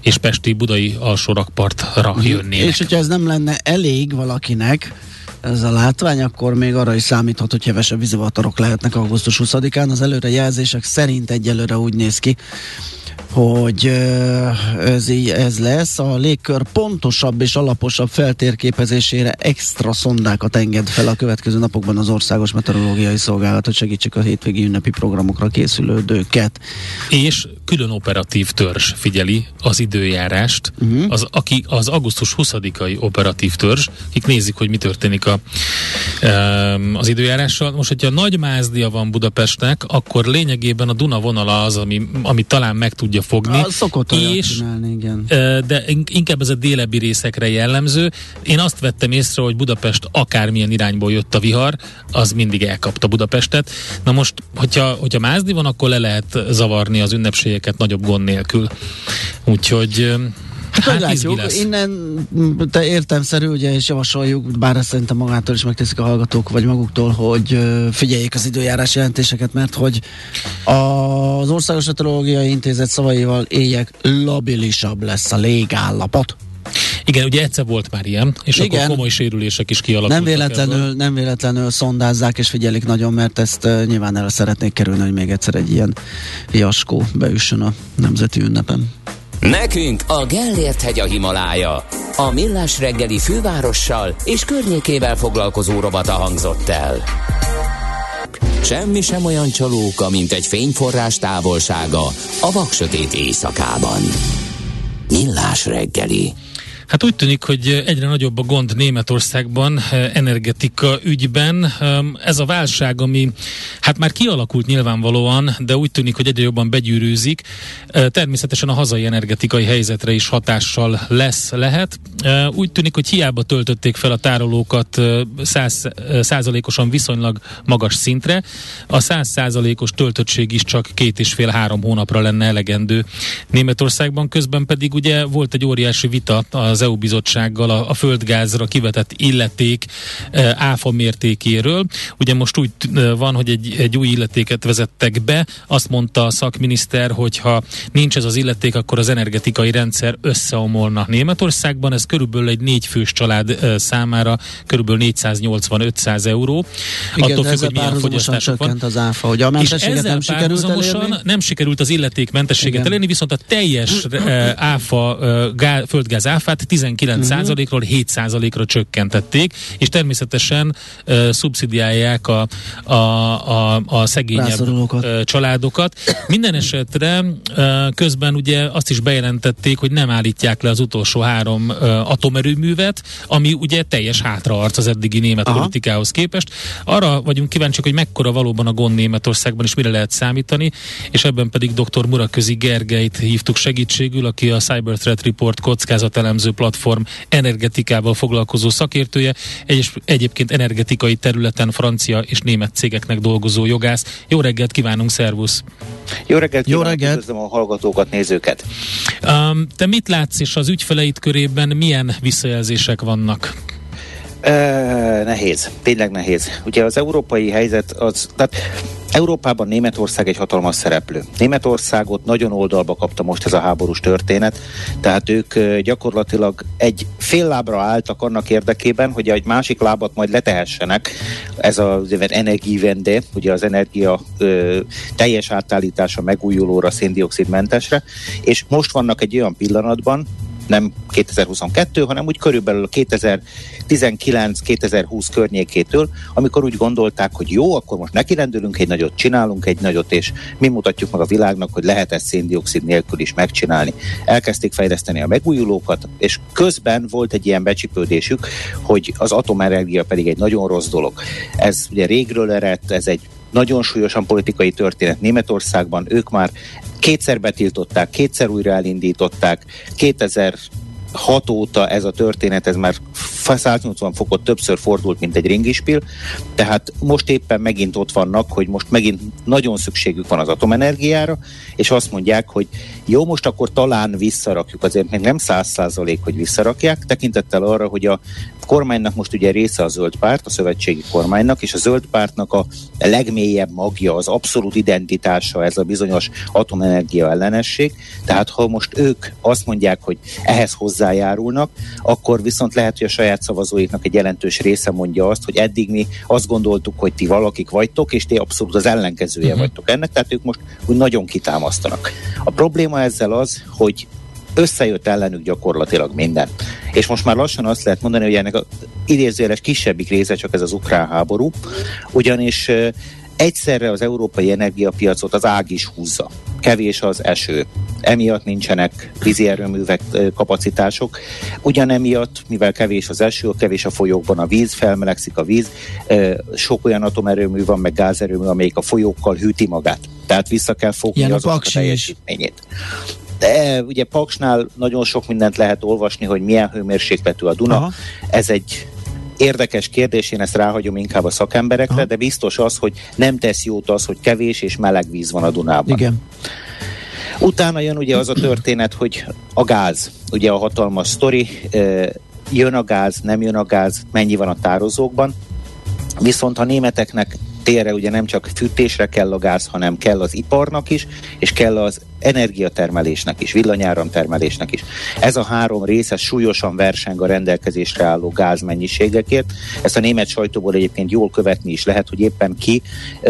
és Pesti Budai alsórakpartra jönnének. És hogyha ez nem lenne elég valakinek, ez a látvány, akkor még arra is számíthat, hogy hevesebb vízivatarok lehetnek augusztus 20-án. Az előrejelzések szerint egyelőre úgy néz ki, hogy ez, így, ez lesz. A légkör pontosabb és alaposabb feltérképezésére extra szondákat enged fel a következő napokban az Országos Meteorológiai Szolgálat, hogy segítsük a hétvégi ünnepi programokra készülődőket. És külön operatív törzs figyeli az időjárást, uh-huh. az, aki az augusztus 20-ai operatív törzs, akik nézik, hogy mi történik a, az időjárással. Most, hogyha nagy mázdia van Budapestnek, akkor lényegében a Duna vonala az, ami, ami talán meg tudja fogni. A szokott és, csinálni, igen. De inkább ez a délebbi részekre jellemző. Én azt vettem észre, hogy Budapest akármilyen irányból jött a vihar, az mindig elkapta Budapestet. Na most, hogyha, hogyha mázdi van, akkor le lehet zavarni az ünnepségeket nagyobb gond nélkül. Úgyhogy Hát, hát látjuk, innen te értemszerű, ugye, és javasoljuk, bár ezt szerintem magától is megteszik a hallgatók, vagy maguktól, hogy figyeljék az időjárás jelentéseket, mert hogy az Országos Meteorológiai Intézet szavaival éjek labilisabb lesz a légállapot. Igen, ugye egyszer volt már ilyen, és Igen. akkor komoly sérülések is kialakultak. Nem véletlenül, nem véletlenül szondázzák és figyelik nagyon, mert ezt uh, nyilván el szeretnék kerülni, hogy még egyszer egy ilyen fiaskó beüssön a nemzeti ünnepen. Nekünk a Gellért hegy a Himalája. A Millás reggeli fővárossal és környékével foglalkozó robata hangzott el. Semmi sem olyan csalóka, mint egy fényforrás távolsága a vaksötét éjszakában. Millás reggeli. Hát úgy tűnik, hogy egyre nagyobb a gond Németországban eh, energetika ügyben. Ez a válság, ami hát már kialakult nyilvánvalóan, de úgy tűnik, hogy egyre jobban begyűrűzik. Eh, természetesen a hazai energetikai helyzetre is hatással lesz, lehet. Eh, úgy tűnik, hogy hiába töltötték fel a tárolókat száz százalékosan viszonylag magas szintre. A száz százalékos töltöttség is csak két és fél-három hónapra lenne elegendő Németországban. Közben pedig ugye volt egy óriási vita az EU bizottsággal a, a földgázra kivetett illeték e, áfa mértékéről. Ugye most úgy e, van, hogy egy, egy új illetéket vezettek be. Azt mondta a szakminiszter, hogy ha nincs ez az illeték, akkor az energetikai rendszer összeomolna Németországban. Ez körülbelül egy négyfős család e, számára körülbelül 480-500 euró. Igen, Attól függ, hogy milyen fogyasztások van. az áfa, hogy a mentességet nem sikerült elérni? nem sikerült az illetékmentességet Igen. elérni, viszont a teljes <clears throat> áfa, gá, földgáz áfát 19%-ról 7%-ra csökkentették, és természetesen uh, szubszidiálják a, a, a, a szegényebb családokat. Minden esetre uh, közben ugye azt is bejelentették, hogy nem állítják le az utolsó három uh, atomerőművet, ami ugye teljes hátraarc az eddigi német Aha. politikához képest. Arra vagyunk kíváncsiak, hogy mekkora valóban a gond Németországban, és mire lehet számítani, és ebben pedig dr. Muraközi Gergelyt hívtuk segítségül, aki a Cyber Threat Report kockázatelemző platform energetikával foglalkozó szakértője, egy, egyébként energetikai területen francia és német cégeknek dolgozó jogász. Jó reggelt kívánunk, szervusz! Jó reggelt, Jó reggelt. Üdvözlöm a hallgatókat, nézőket! Um, te mit látsz, és az ügyfeleid körében milyen visszajelzések vannak? Uh, nehéz, tényleg nehéz. Ugye az európai helyzet az, tehát Európában Németország egy hatalmas szereplő. Németországot nagyon oldalba kapta most ez a háborús történet, tehát ők gyakorlatilag egy fél lábra álltak annak érdekében, hogy egy másik lábat majd letehessenek, ez az energivende, ugye az energia ö, teljes átállítása megújulóra, széndiokszidmentesre, és most vannak egy olyan pillanatban, nem 2022, hanem úgy körülbelül 2019-2020 környékétől, amikor úgy gondolták, hogy jó, akkor most nekirendülünk egy nagyot, csinálunk egy nagyot, és mi mutatjuk meg a világnak, hogy lehet ezt széndiokszid nélkül is megcsinálni. Elkezdték fejleszteni a megújulókat, és közben volt egy ilyen becsipődésük, hogy az atomenergia pedig egy nagyon rossz dolog. Ez ugye régről eredt, ez egy nagyon súlyosan politikai történet Németországban. Ők már kétszer betiltották, kétszer újra elindították. 2006 óta ez a történet, ez már 180 fokot többször fordult, mint egy ringispil, tehát most éppen megint ott vannak, hogy most megint nagyon szükségük van az atomenergiára, és azt mondják, hogy jó, most akkor talán visszarakjuk, azért még nem száz százalék, hogy visszarakják, tekintettel arra, hogy a kormánynak most ugye része a zöld párt, a szövetségi kormánynak, és a zöld pártnak a legmélyebb magja, az abszolút identitása, ez a bizonyos atomenergia ellenesség. Tehát ha most ők azt mondják, hogy ehhez hozzájárulnak, akkor viszont lehet, hogy a saját szavazóiknak egy jelentős része mondja azt, hogy eddig mi azt gondoltuk, hogy ti valakik vagytok, és ti abszolút az ellenkezője uh-huh. vagytok ennek, tehát ők most úgy nagyon kitámasztanak. A probléma ezzel az, hogy összejött ellenük gyakorlatilag minden. És most már lassan azt lehet mondani, hogy ennek a idézőjeles kisebbik része csak ez az ukrán háború, ugyanis egyszerre az európai energiapiacot az ág is húzza. Kevés az eső. Emiatt nincsenek vízi erőművek kapacitások. Ugyanemiatt, mivel kevés az eső, kevés a folyókban a víz, felmelegszik a víz, sok olyan atomerőmű van, meg gázerőmű, amelyik a folyókkal hűti magát. Tehát vissza kell fogni az a teljesítményét. De ugye Paksnál nagyon sok mindent lehet olvasni, hogy milyen hőmérsékletű a Duna. Aha. Ez egy érdekes kérdés, én ezt ráhagyom inkább a szakemberekre, Aha. de biztos az, hogy nem tesz jót az, hogy kevés és meleg víz van a Dunában. Igen. Utána jön ugye az a történet, hogy a gáz, ugye a hatalmas sztori, jön a gáz, nem jön a gáz, mennyi van a tározókban, viszont a németeknek térre ugye nem csak fűtésre kell a gáz, hanem kell az iparnak is, és kell az energiatermelésnek is, villanyáramtermelésnek is. Ez a három része súlyosan verseng a rendelkezésre álló gázmennyiségekért. Ezt a német sajtóból egyébként jól követni is lehet, hogy éppen ki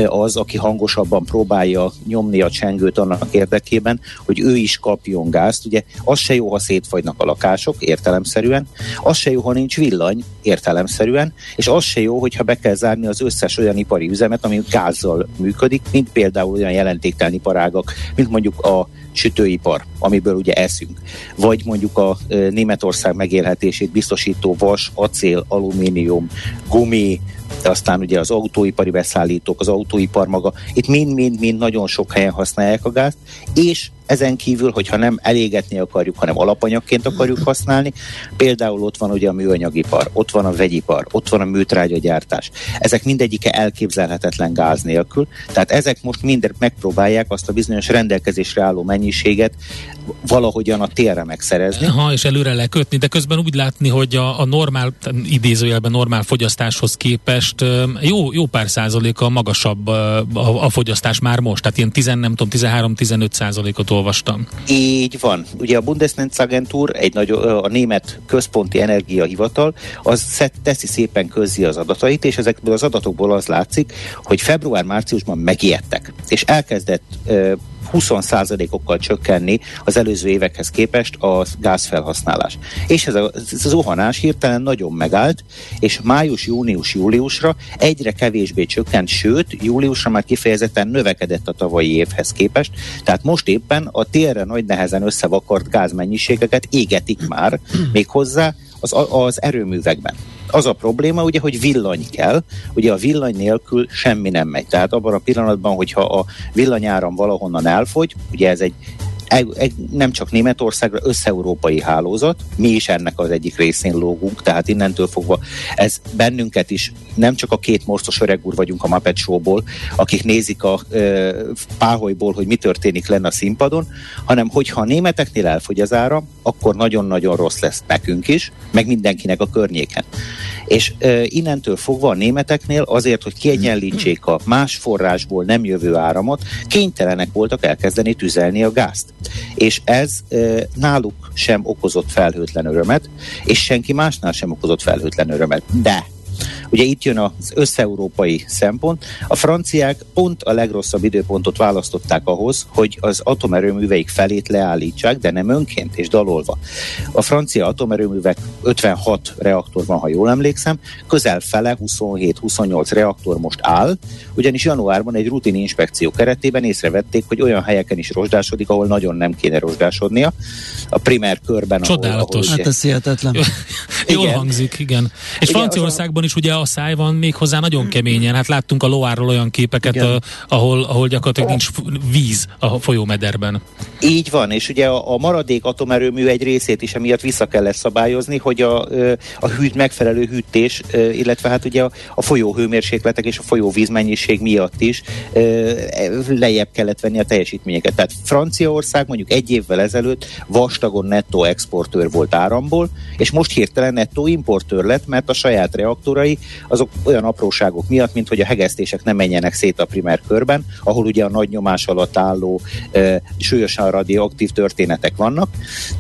az, aki hangosabban próbálja nyomni a csengőt annak érdekében, hogy ő is kapjon gázt. Ugye az se jó, ha szétfagynak a lakások, értelemszerűen, az se jó, ha nincs villany, értelemszerűen, és az se jó, hogyha be kell zárni az összes olyan ipari üzemet, ami gázzal működik, mint például olyan jelentéktelen iparágak, mint mondjuk a sütőipar, amiből ugye eszünk, vagy mondjuk a Németország megélhetését biztosító vas, acél, alumínium, gumi, de aztán ugye az autóipari beszállítók, az autóipar maga, itt mind-mind-mind nagyon sok helyen használják a gázt, és ezen kívül, hogyha nem elégetni akarjuk, hanem alapanyagként akarjuk használni, például ott van ugye a műanyagipar, ott van a vegyipar, ott van a műtrágyagyártás. Ezek mindegyike elképzelhetetlen gáz nélkül, tehát ezek most mind megpróbálják azt a bizonyos rendelkezésre álló mennyiséget valahogyan a térre megszerezni. Ha, és előre lekötni, de közben úgy látni, hogy a, a normál, idézőjelben normál fogyasztáshoz képest jó, jó pár százaléka magasabb a, a, a fogyasztás már most, tehát ilyen 10, nem tudom, 13-15 százalékot olvastam. Így van. Ugye a Bundesnetzagentur, egy nagy, a német központi energiahivatal, az teszi szépen közzi az adatait, és ezekből az adatokból az látszik, hogy február-márciusban megijedtek, és elkezdett 20%-okkal csökkenni az előző évekhez képest a gázfelhasználás. És ez a zuhanás hirtelen nagyon megállt, és május, június, júliusra egyre kevésbé csökkent, sőt, júliusra már kifejezetten növekedett a tavalyi évhez képest, tehát most éppen a térre nagy nehezen összevakart gázmennyiségeket égetik már, méghozzá az, az erőművekben. Az a probléma ugye, hogy villany kell, ugye a villany nélkül semmi nem megy. Tehát abban a pillanatban, hogyha a villanyáram valahonnan elfogy, ugye ez egy nem csak Németországra, összeurópai hálózat, mi is ennek az egyik részén lógunk, tehát innentől fogva ez bennünket is, nem csak a két morstos öreg úr vagyunk a Muppet Show-ból, akik nézik a ö, páholyból, hogy mi történik lenne a színpadon, hanem hogyha a németeknél elfogy az ára, akkor nagyon-nagyon rossz lesz nekünk is, meg mindenkinek a környéken. És ö, innentől fogva a németeknél azért, hogy kiegyenlítsék a más forrásból nem jövő áramot, kénytelenek voltak elkezdeni tüzelni a gázt és ez náluk sem okozott felhőtlen örömet, és senki másnál sem okozott felhőtlen örömet. De Ugye itt jön az összeurópai szempont. A franciák pont a legrosszabb időpontot választották ahhoz, hogy az atomerőműveik felét leállítsák, de nem önként és dalolva. A francia atomerőművek 56 reaktor van, ha jól emlékszem, közel fele, 27-28 reaktor most áll, ugyanis januárban egy rutin inspekció keretében észrevették, hogy olyan helyeken is rozsdásodik, ahol nagyon nem kéne rozsdásodnia. A primer körben, Csodálatos. Ahol, ahol, hát ez hihetetlen. Jól igen. hangzik, igen. És igen, Franciaországban is ugye a száj van még hozzá nagyon keményen. Hát láttunk a Loárról olyan képeket, a, ahol, ahol gyakorlatilag nincs víz a folyómederben. Így van, és ugye a, a maradék atomerőmű egy részét is emiatt vissza kell szabályozni, hogy a, a hűt, megfelelő hűtés, illetve hát ugye a, a folyó hőmérsékletek és a folyó vízmennyiség miatt is lejjebb kellett venni a teljesítményeket. Tehát Franciaország mondjuk egy évvel ezelőtt vastagon nettó exportőr volt áramból, és most hirtelen nettó importőr lett, mert a saját reaktorai azok olyan apróságok miatt, mint hogy a hegesztések nem menjenek szét a primer körben, ahol ugye a nagy nyomás alatt álló e, súlyosan radioaktív történetek vannak,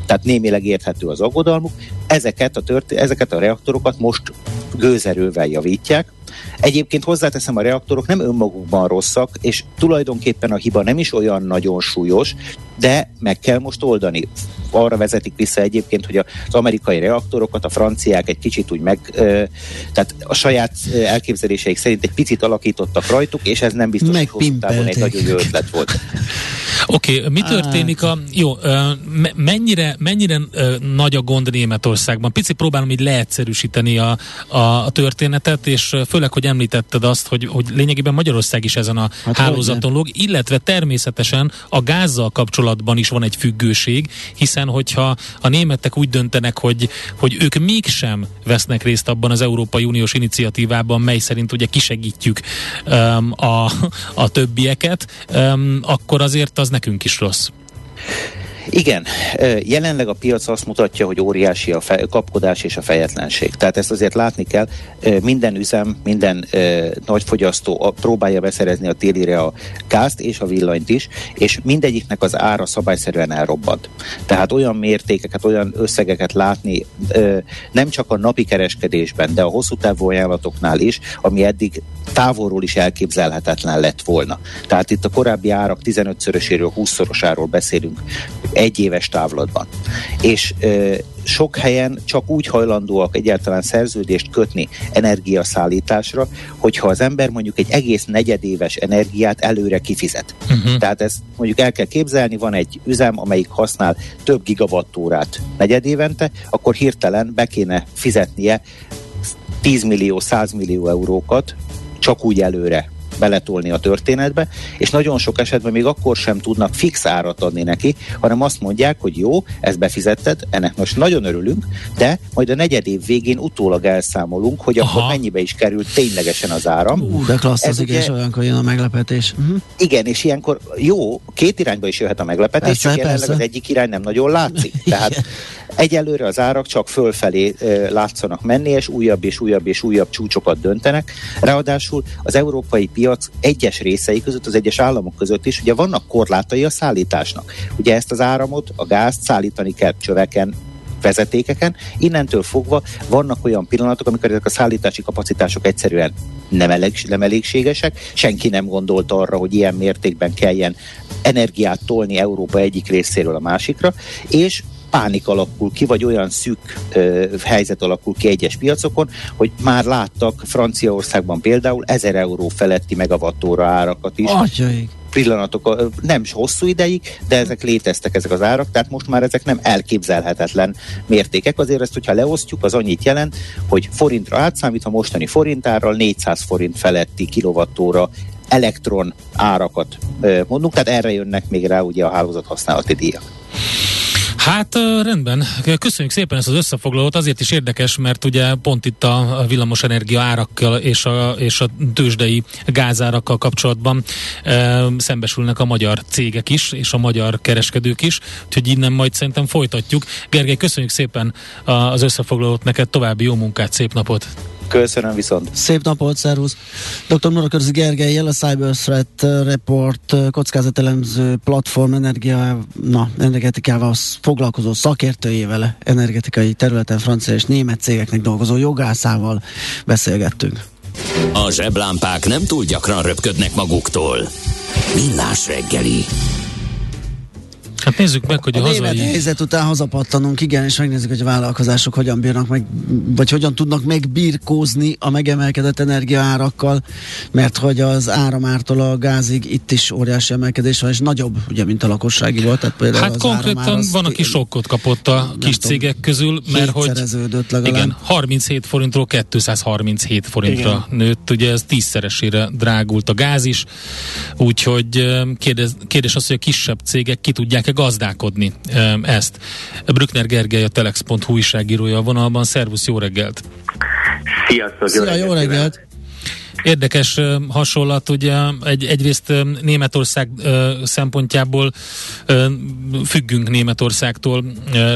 tehát némileg érthető az aggodalmuk. Ezeket a, tört, ezeket a reaktorokat most gőzerővel javítják, Egyébként hozzáteszem, a reaktorok nem önmagukban rosszak, és tulajdonképpen a hiba nem is olyan nagyon súlyos, de meg kell most oldani. Arra vezetik vissza egyébként, hogy az amerikai reaktorokat a franciák egy kicsit úgy meg, tehát a saját elképzeléseik szerint egy picit alakítottak rajtuk, és ez nem biztos, hogy hosszú távon egy nagyon jó ötlet volt. Oké, okay, mi történik a... Jó, mennyire, mennyire nagy a gond Németországban? Pici próbálom így leegyszerűsíteni a, a, a történetet, és főleg, hogy említetted azt, hogy, hogy lényegében Magyarország is ezen a hát hálózaton lóg, illetve természetesen a gázzal kapcsolatban is van egy függőség, hiszen hogyha a németek úgy döntenek, hogy, hogy ők mégsem vesznek részt abban az Európai Uniós iniciatívában, mely szerint ugye kisegítjük um, a, a többieket, um, akkor azért az nekünk is rossz. Igen, jelenleg a piac azt mutatja, hogy óriási a fe, kapkodás és a fejetlenség. Tehát ezt azért látni kell, minden üzem, minden nagyfogyasztó próbálja beszerezni a télire a gázt és a villanyt is, és mindegyiknek az ára szabályszerűen elrobbant. Tehát olyan mértékeket, olyan összegeket látni nem csak a napi kereskedésben, de a hosszú távú ajánlatoknál is, ami eddig távolról is elképzelhetetlen lett volna. Tehát itt a korábbi árak 15-szöröséről, 20-szorosáról beszélünk egy éves távlatban. És ö, sok helyen csak úgy hajlandóak egyáltalán szerződést kötni energiaszállításra, hogyha az ember mondjuk egy egész negyedéves energiát előre kifizet. Uh-huh. Tehát ezt mondjuk el kell képzelni, van egy üzem, amelyik használ több gigawattórát negyedévente, akkor hirtelen be kéne fizetnie 10 millió, 100 millió eurókat csak úgy előre beletolni a történetbe, és nagyon sok esetben még akkor sem tudnak fix árat adni neki, hanem azt mondják, hogy jó, ezt befizetted, ennek most nagyon örülünk, de majd a negyed év végén utólag elszámolunk, hogy Aha. akkor mennyibe is került ténylegesen az áram. Uh, de klassz, Ez ugye, és olyankor jön a meglepetés. Uh-huh. Igen, és ilyenkor jó, két irányba is jöhet a meglepetés, persze, csak jelenleg persze. az egyik irány nem nagyon látszik. <laughs> Tehát Egyelőre az árak csak fölfelé látszanak menni, és újabb és újabb és újabb csúcsokat döntenek. Ráadásul az európai piac egyes részei között, az egyes államok között is, ugye vannak korlátai a szállításnak. Ugye ezt az áramot, a gázt szállítani kell csöveken, vezetékeken. Innentől fogva vannak olyan pillanatok, amikor ezek a szállítási kapacitások egyszerűen nem, elég, nem elégségesek. Senki nem gondolt arra, hogy ilyen mértékben kelljen energiát tolni Európa egyik részéről a másikra, és pánik alakul ki, vagy olyan szűk ö, helyzet alakul ki egyes piacokon, hogy már láttak Franciaországban például 1000 euró feletti megavattóra árakat is. Atyaik pillanatok, nem hosszú ideig, de ezek léteztek ezek az árak, tehát most már ezek nem elképzelhetetlen mértékek. Azért ezt, hogyha leosztjuk, az annyit jelent, hogy forintra átszámítva mostani forintárral 400 forint feletti kilovattóra elektron árakat mondunk, tehát erre jönnek még rá ugye a hálózat használati díjak. Hát rendben, köszönjük szépen ezt az összefoglalót, azért is érdekes, mert ugye pont itt a villamosenergia árakkal és a, és a tőzsdei gázárakkal kapcsolatban e, szembesülnek a magyar cégek is, és a magyar kereskedők is, úgyhogy innen majd szerintem folytatjuk. Gergely, köszönjük szépen az összefoglalót, neked további jó munkát, szép napot! Köszönöm viszont. Szép napot, szervusz. Dr. Norakörzi Gergely, a Cyber Threat Report kockázatelemző platform energia, na, energetikával foglalkozó szakértőjével, energetikai területen francia és német cégeknek dolgozó jogászával beszélgettünk. A zseblámpák nem túl gyakran röpködnek maguktól. Millás reggeli. Hát nézzük meg, hogy a, a hazai... helyzet után hazapattanunk, igen, és megnézzük, hogy a vállalkozások hogyan bírnak meg, vagy hogyan tudnak megbirkózni a megemelkedett energiaárakkal, mert hogy az áramártól a gázig itt is óriási emelkedés van, és nagyobb, ugye, mint a lakossági volt. Tehát például hát konkrétan van, aki sokkot kapott a kis tudom, cégek közül, mert hogy igen, 37 forintról 237 forintra igen. nőtt, ugye ez tízszeresére drágult a gáz is, úgyhogy kérdez, kérdés az, hogy a kisebb cégek ki tudják tudják-e gazdálkodni ezt. Brückner Gergely, a Telex.hu újságírója a vonalban. Szervusz, jó reggelt! Sziasztok! Szia, jó reggelt! Érdekes hasonlat, ugye egy, egyrészt Németország szempontjából függünk Németországtól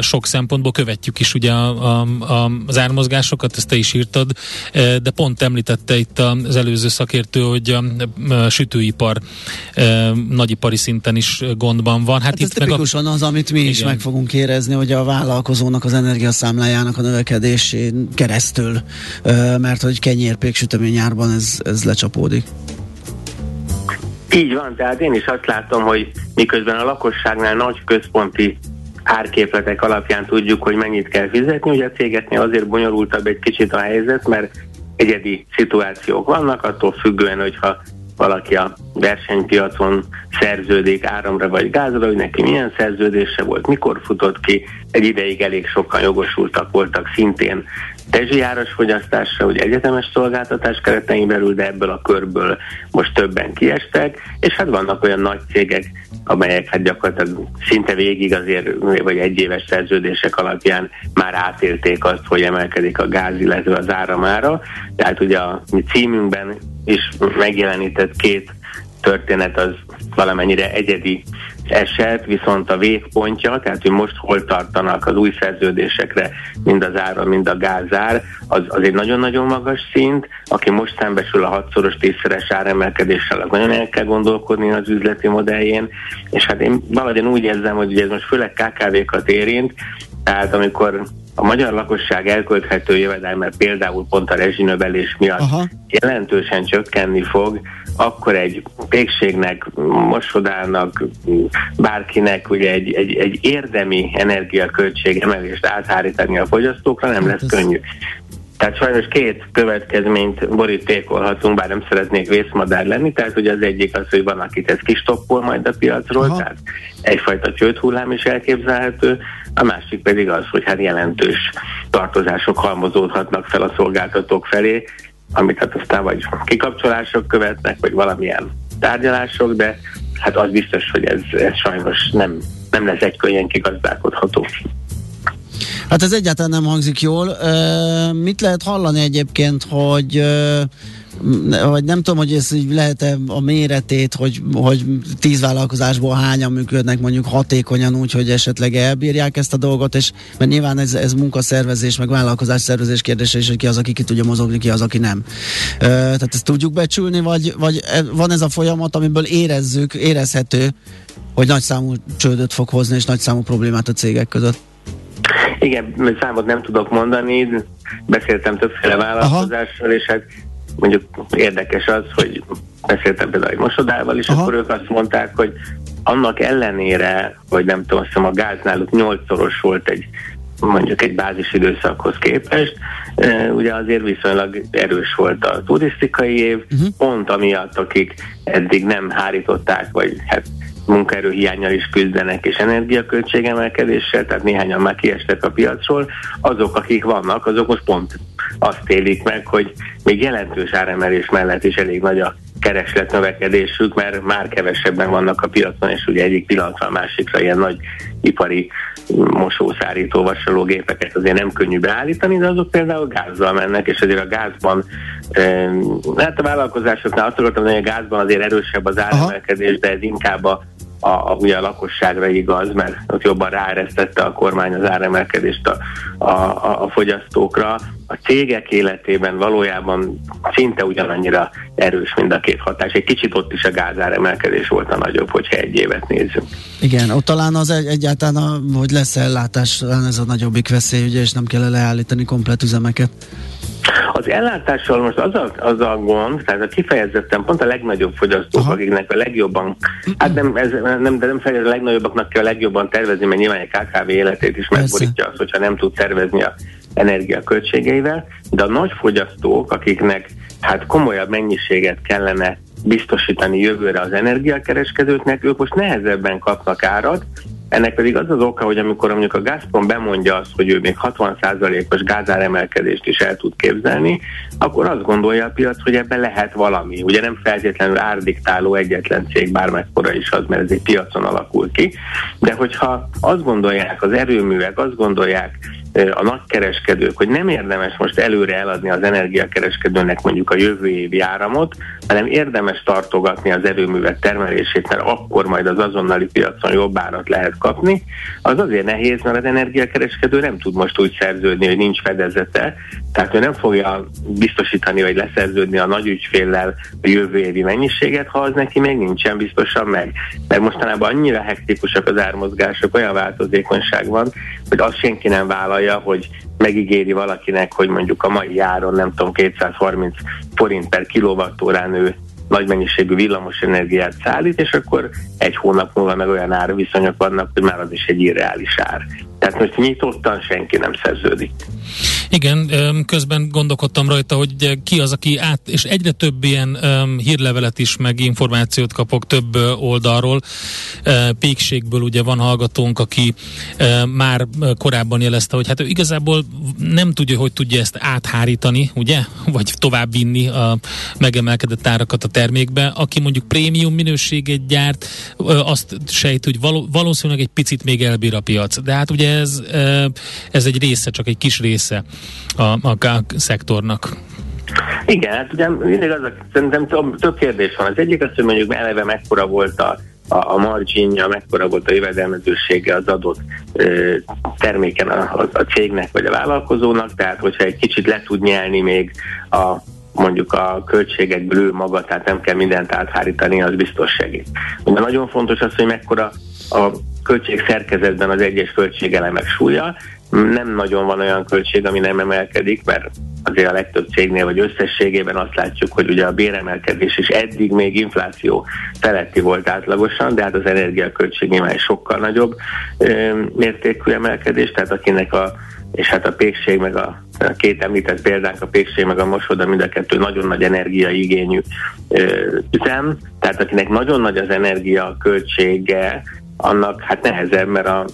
sok szempontból, követjük is ugye a, a, a, az ármozgásokat, ezt te is írtad, de pont említette itt az előző szakértő, hogy a sütőipar nagyipari szinten is gondban van. Hát, hát itt ez meg a... az, amit mi Igen. is meg fogunk érezni, hogy a vállalkozónak az energiaszámlájának a növekedésén keresztül, mert hogy kenyérpék süteményárban ez ez, lecsapódik. Így van, tehát én is azt látom, hogy miközben a lakosságnál nagy központi árképletek alapján tudjuk, hogy mennyit kell fizetni, ugye a cégeknél azért bonyolultabb egy kicsit a helyzet, mert egyedi szituációk vannak, attól függően, hogyha valaki a versenypiacon szerződik áramra vagy gázra, hogy neki milyen szerződése volt, mikor futott ki, egy ideig elég sokan jogosultak voltak szintén tezsijáras fogyasztásra, hogy egyetemes szolgáltatás keretein belül, de ebből a körből most többen kiestek, és hát vannak olyan nagy cégek, amelyek hát gyakorlatilag szinte végig azért, vagy egyéves szerződések alapján már átélték azt, hogy emelkedik a gáz, illetve az áramára. Tehát ugye a mi címünkben is megjelenített két történet az valamennyire egyedi eset, viszont a végpontja, tehát hogy most hol tartanak az új szerződésekre, mind az ára, mind a gázár, az, az egy nagyon-nagyon magas szint. Aki most szembesül a hatszoros, tízszeres áremelkedéssel, az nagyon el kell gondolkodni az üzleti modelljén, és hát én valahogy úgy érzem, hogy ugye ez most főleg KKV-kat érint, tehát amikor a magyar lakosság elkölthető jövedelme például pont a rezsinövelés miatt Aha. jelentősen csökkenni fog, akkor egy pékségnek, mosodának, bárkinek ugye egy, egy, egy érdemi energiaköltség emelést áthárítani a fogyasztókra nem hát lesz könnyű. Tehát sajnos két következményt borítékolhatunk, bár nem szeretnék vészmadár lenni, tehát hogy az egyik az, hogy van, akit ez kistoppol majd a piacról, Aha. tehát egyfajta csődhullám is elképzelhető, a másik pedig az, hogy hát jelentős tartozások halmozódhatnak fel a szolgáltatók felé, amit hát aztán vagy kikapcsolások követnek, vagy valamilyen tárgyalások, de hát az biztos, hogy ez, ez sajnos nem, nem lesz egy könnyen kigazdálkodható. Hát ez egyáltalán nem hangzik jól. Mit lehet hallani egyébként, hogy vagy nem tudom, hogy ez így lehet-e a méretét, hogy, hogy tíz vállalkozásból hányan működnek mondjuk hatékonyan úgy, hogy esetleg elbírják ezt a dolgot, és mert nyilván ez, ez munkaszervezés, meg vállalkozás szervezés kérdése is, hogy ki az, aki ki tudja mozogni, ki az, aki nem. Ö, tehát ezt tudjuk becsülni, vagy, vagy e, van ez a folyamat, amiből érezzük, érezhető, hogy nagy számú csődöt fog hozni, és nagy számú problémát a cégek között. Igen, számot nem tudok mondani, beszéltem többféle vállalkozással, és hát mondjuk érdekes az, hogy beszéltem például egy mosodával, és Aha. akkor ők azt mondták, hogy annak ellenére, hogy nem tudom, azt hiszem a gáz náluk nyolcszoros volt egy mondjuk egy bázis időszakhoz képest, ugye azért viszonylag erős volt a turisztikai év, uh-huh. pont amiatt, akik eddig nem hárították, vagy hát munkaerőhiányjal is küzdenek, és energiaköltségemelkedéssel, tehát néhányan már kiestek a piacról, azok, akik vannak, azok most pont azt élik meg, hogy még jelentős áremelés mellett is elég nagy a kereslet növekedésük, mert már kevesebben vannak a piacon, és ugye egyik pillanatra a másikra ilyen nagy ipari mosószárító vasalógépeket azért nem könnyű beállítani, de azok például gázzal mennek, és azért a gázban, eh, hát a vállalkozásoknál azt akartam, hogy a gázban azért erősebb az áremelkedés, de ez inkább a a, a, ugye a lakosságra igaz, mert ott jobban ráeresztette a kormány az áremelkedést a, a, a, a fogyasztókra. A cégek életében valójában szinte ugyanannyira erős mind a két hatás. Egy kicsit ott is a gázáremelkedés volt a nagyobb, hogyha egy évet nézzünk. Igen, ott talán az egy, egyáltalán, a, hogy lesz ellátás, ez a nagyobbik veszély, ugye, és nem kell leállítani komplet üzemeket. Az ellátással most az a, az a gond, tehát a kifejezetten pont a legnagyobb fogyasztók, Aha. akiknek a legjobban, hát nem, ez, nem, de nem feltétlenül a legnagyobbaknak kell a legjobban tervezni, mert nyilván egy KKV életét is megborítja az, hogyha nem tud tervezni a energiaköltségeivel, de a nagy fogyasztók, akiknek hát komolyabb mennyiséget kellene biztosítani jövőre az energiakereskedőknek, ők most nehezebben kapnak árat, ennek pedig az az oka, hogy amikor mondjuk a Gazprom bemondja azt, hogy ő még 60%-os gázáremelkedést is el tud képzelni, akkor azt gondolja a piac, hogy ebben lehet valami. Ugye nem feltétlenül árdiktáló egyetlen cég, bármekkora is az, mert ez egy piacon alakul ki, de hogyha azt gondolják az erőművek, azt gondolják a nagykereskedők, hogy nem érdemes most előre eladni az energiakereskedőnek mondjuk a jövő évi áramot, hanem érdemes tartogatni az erőművek termelését, mert akkor majd az azonnali piacon jobb árat lehet kapni, az azért nehéz, mert az energiakereskedő nem tud most úgy szerződni, hogy nincs fedezete, tehát ő nem fogja biztosítani vagy leszerződni a nagy ügyféllel a jövő évi mennyiséget, ha az neki még nincsen biztosan meg. Mert mostanában annyira hektikusak az ármozgások, olyan változékonyság van, hogy azt senki nem vállalja, hogy megígéri valakinek, hogy mondjuk a mai áron nem tudom 230 forint per kilovattórán ő nagy mennyiségű villamos energiát szállít, és akkor egy hónap múlva meg olyan árviszonyok vannak, hogy már az is egy irreális ár. Tehát most nyitottan senki nem szerződik. Igen, közben gondolkodtam rajta, hogy ki az, aki át, és egyre több ilyen hírlevelet is, meg információt kapok több oldalról. Pékségből ugye van hallgatónk, aki már korábban jelezte, hogy hát ő igazából nem tudja, hogy tudja ezt áthárítani, ugye? Vagy tovább vinni a megemelkedett árakat a termékbe. Aki mondjuk prémium minőséget gyárt, azt sejt, hogy való, valószínűleg egy picit még elbír a piac. De hát ugye ez, ez egy része, csak egy kis része a, a szektornak. Igen, hát ugye mindig az a, szerintem több, több kérdés van. Az egyik az, hogy mondjuk eleve mekkora volt a, a, a marginja, mekkora volt a jövedelmezősége az adott ö, terméken a, a, a cégnek vagy a vállalkozónak, tehát hogyha egy kicsit le tud nyelni még a mondjuk a költségekből ő maga, tehát nem kell mindent áthárítani, az biztos segít. De nagyon fontos az, hogy mekkora a költség szerkezetben az egyes költségelemek súlya, nem nagyon van olyan költség, ami nem emelkedik, mert azért a legtöbb cégnél, vagy összességében azt látjuk, hogy ugye a béremelkedés is eddig még infláció feletti volt átlagosan, de hát az energiaköltség egy sokkal nagyobb ö, mértékű emelkedés, tehát akinek a és hát a pékség meg a, a két említett példánk, a pékség meg a mosoda, mind a kettő nagyon nagy energiaigényű ö, üzem, tehát akinek nagyon nagy az energia költsége, annak hát nehezebb, mert a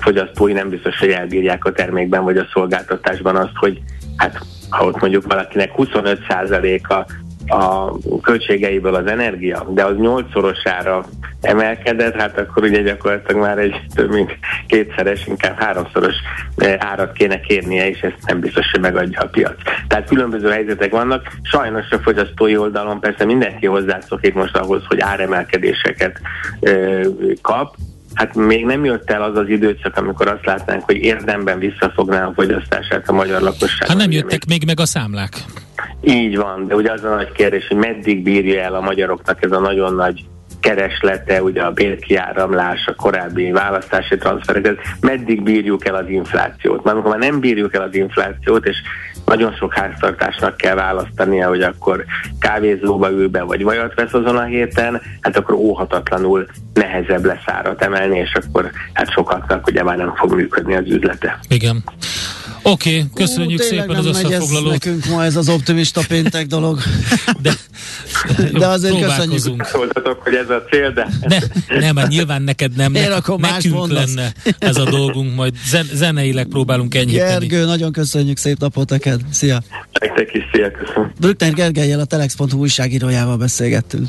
fogyasztói nem biztos, hogy elbírják a termékben vagy a szolgáltatásban azt, hogy hát ha ott mondjuk valakinek 25%-a a költségeiből az energia, de az nyolcszorosára emelkedett, hát akkor ugye gyakorlatilag már egy több mint kétszeres, inkább háromszoros eh, árat kéne kérnie, és ezt nem biztos, hogy megadja a piac. Tehát különböző helyzetek vannak. Sajnos a fogyasztói oldalon persze mindenki hozzászokik most ahhoz, hogy áremelkedéseket ö, kap, Hát még nem jött el az az időszak, amikor azt látnánk, hogy érdemben visszafogná a fogyasztását a magyar lakosság. Hát nem jöttek még... meg a számlák. Így van, de ugye az a nagy kérdés, hogy meddig bírja el a magyaroknak ez a nagyon nagy kereslete, ugye a bérkiáramlás, a korábbi választási transferek, meddig bírjuk el az inflációt. Mert amikor már nem bírjuk el az inflációt, és nagyon sok háztartásnak kell választania, hogy akkor kávézóba ül be, vagy vajat vesz azon a héten, hát akkor óhatatlanul nehezebb lesz árat emelni, és akkor hát sokaknak ugye már nem fog működni az üzlete. Igen. Oké, okay, köszönjük Ó, szépen az összefoglalót. nekünk ma ez az optimista péntek dolog. De, de azért köszönjük. Szóltatok, hogy ez a cél, de... Ne, nem, mert nyilván neked nem. Én akkor nekünk mondasz. lenne ez a dolgunk, majd zen, zeneileg próbálunk enyhíteni. Gergő, nagyon köszönjük, szép napot neked. Szia! Nektek is, szia, köszönöm. Brückner Gergelyel a Telex.hu újságírójával beszélgettünk.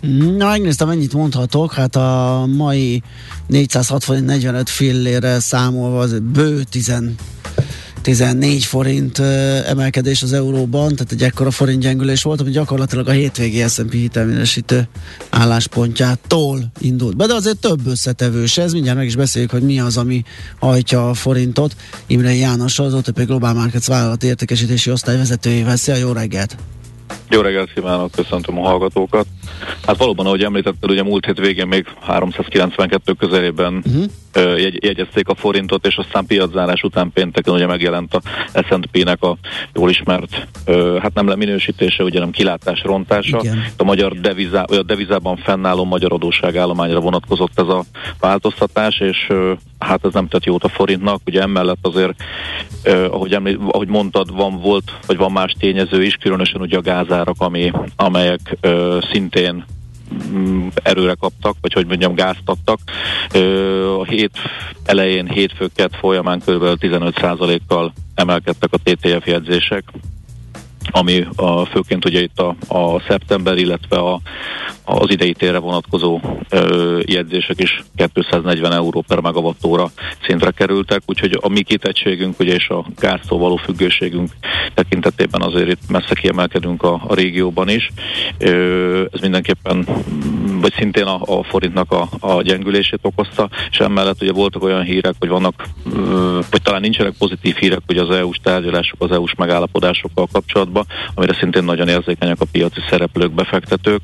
Na, megnéztem, mennyit mondhatok. Hát a mai 460-45 fillére számolva az bő 10 14 forint emelkedés az euróban, tehát egy ekkora forint gyengülés volt, ami gyakorlatilag a hétvégi S&P hitelminősítő álláspontjától indult be, de azért több összetevős ez, mindjárt meg is beszéljük, hogy mi az, ami hajtja a forintot. Imre János, az OTP Global Markets vállalati értékesítési osztály vezetőjével. Szia, jó reggelt! Jó reggelt kívánok, köszöntöm a hallgatókat. Hát valóban, ahogy említetted, ugye múlt hét végén még 392 közelében uh-huh. jegy, jegyezték a forintot, és aztán piaczárás után pénteken ugye megjelent a S&P-nek a jól ismert, hát nem leminősítése, ugye nem kilátás rontása. Igen. A magyar devizá, vagy a devizában fennálló magyar adósságállományra vonatkozott ez a változtatás, és hát ez nem tett jót a forintnak, ugye emellett azért, ahogy, említ, ahogy mondtad, van volt, vagy van más tényező is, különösen ugye a gázárak, ami, amelyek szintén mm, erőre kaptak, vagy hogy mondjam, gáztattak. A hét elején, hétfőket folyamán kb. 15%-kal emelkedtek a TTF jegyzések, ami a, főként ugye itt a, a szeptember, illetve a, az idei térre vonatkozó ö, jegyzések is 240 euró per megawattóra szintre kerültek, úgyhogy a mi kitettségünk ugye és a gáztól való függőségünk tekintetében azért itt messze kiemelkedünk a, a régióban is. Ö, ez mindenképpen, vagy szintén a, a forintnak a, a gyengülését okozta, és emellett ugye voltak olyan hírek, hogy vannak, ö, vagy talán nincsenek pozitív hírek, hogy az EU-s tárgyalások, az EU-s megállapodásokkal kapcsolatban, amire szintén nagyon érzékenyek a piaci szereplők, befektetők.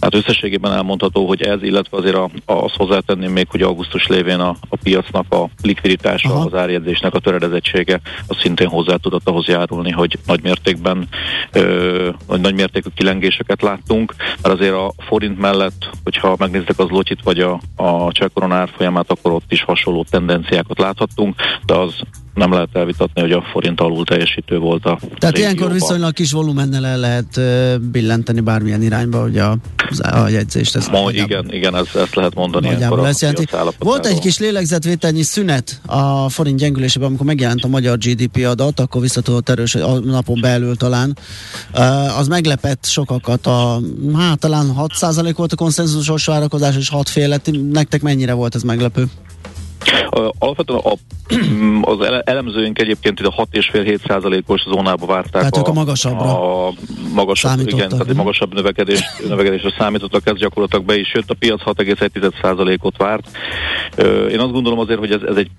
Hát összességében elmondható, hogy ez, illetve azért a, a, azt hozzátenném még, hogy augusztus lévén a, a piacnak a likviditása, Aha. az árjegyzésnek a töredezettsége, az szintén hozzá tudott ahhoz járulni, hogy nagy mértékben ö, nagy mértékű kilengéseket láttunk, mert azért a forint mellett, hogyha megnézzük az lotyit vagy a, a cseh árfolyamát, akkor ott is hasonló tendenciákat láthattunk, de az nem lehet elvitatni, hogy a forint alul teljesítő volt a Tehát ilyenkor viszonylag kis volumennel el lehet billenteni bármilyen irányba, hogy a, a jegyzést. Ez Ma, igen, igen, ez, ezt lehet mondani. Lesz jelenti. Volt egy kis lélegzetvételnyi szünet a forint gyengülésében, amikor megjelent a magyar GDP adat, akkor visszatudott erős, a napon belül talán. Az meglepett sokakat, a, hát talán 6% volt a konszenzusos várakozás, és 6 fél lett. Nektek mennyire volt ez meglepő? Alapvetően a, <clears throat> az elemzőink egyébként ide 6,5-7 százalékos zónába várták. Tehát a, ők a magasabbra a magasabb, igen, tehát egy magasabb növekedés, <clears throat> növekedésre számítottak, ez gyakorlatilag be is jött. A piac 6,1 százalékot várt. Én azt gondolom azért, hogy ez, ez egy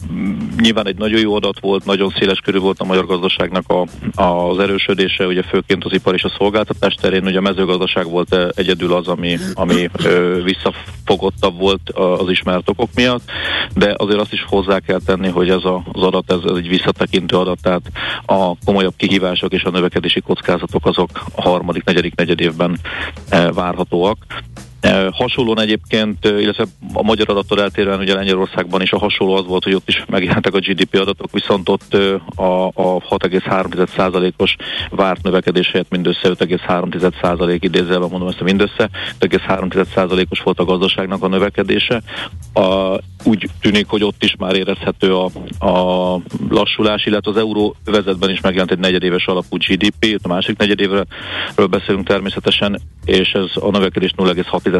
nyilván egy nagyon jó adat volt, nagyon széles körül volt a magyar gazdaságnak a, az erősödése, ugye főként az ipar és a szolgáltatás terén, ugye a mezőgazdaság volt egyedül az, ami, ami visszafogottabb volt az ismert okok miatt, de azért azt is hozzá kell tenni, hogy ez a, az adat, ez, egy visszatekintő adat, tehát a komolyabb kihívások és a növekedési kockázatok azok a harmadik, negyedik negyedévben e, várhatóak. Hasonlóan egyébként, illetve a magyar adattól eltérően ugye Lengyelországban is a hasonló az volt, hogy ott is megjelentek a GDP adatok, viszont ott a, a 6,3%-os várt növekedés helyett mindössze 5,3% idézőjelben mondom ezt a mindössze, 5,3%-os volt a gazdaságnak a növekedése. A, úgy tűnik, hogy ott is már érezhető a, a lassulás, illetve az euró vezetben is megjelent egy negyedéves alapú GDP, a másik negyedévről beszélünk természetesen, és ez a növekedés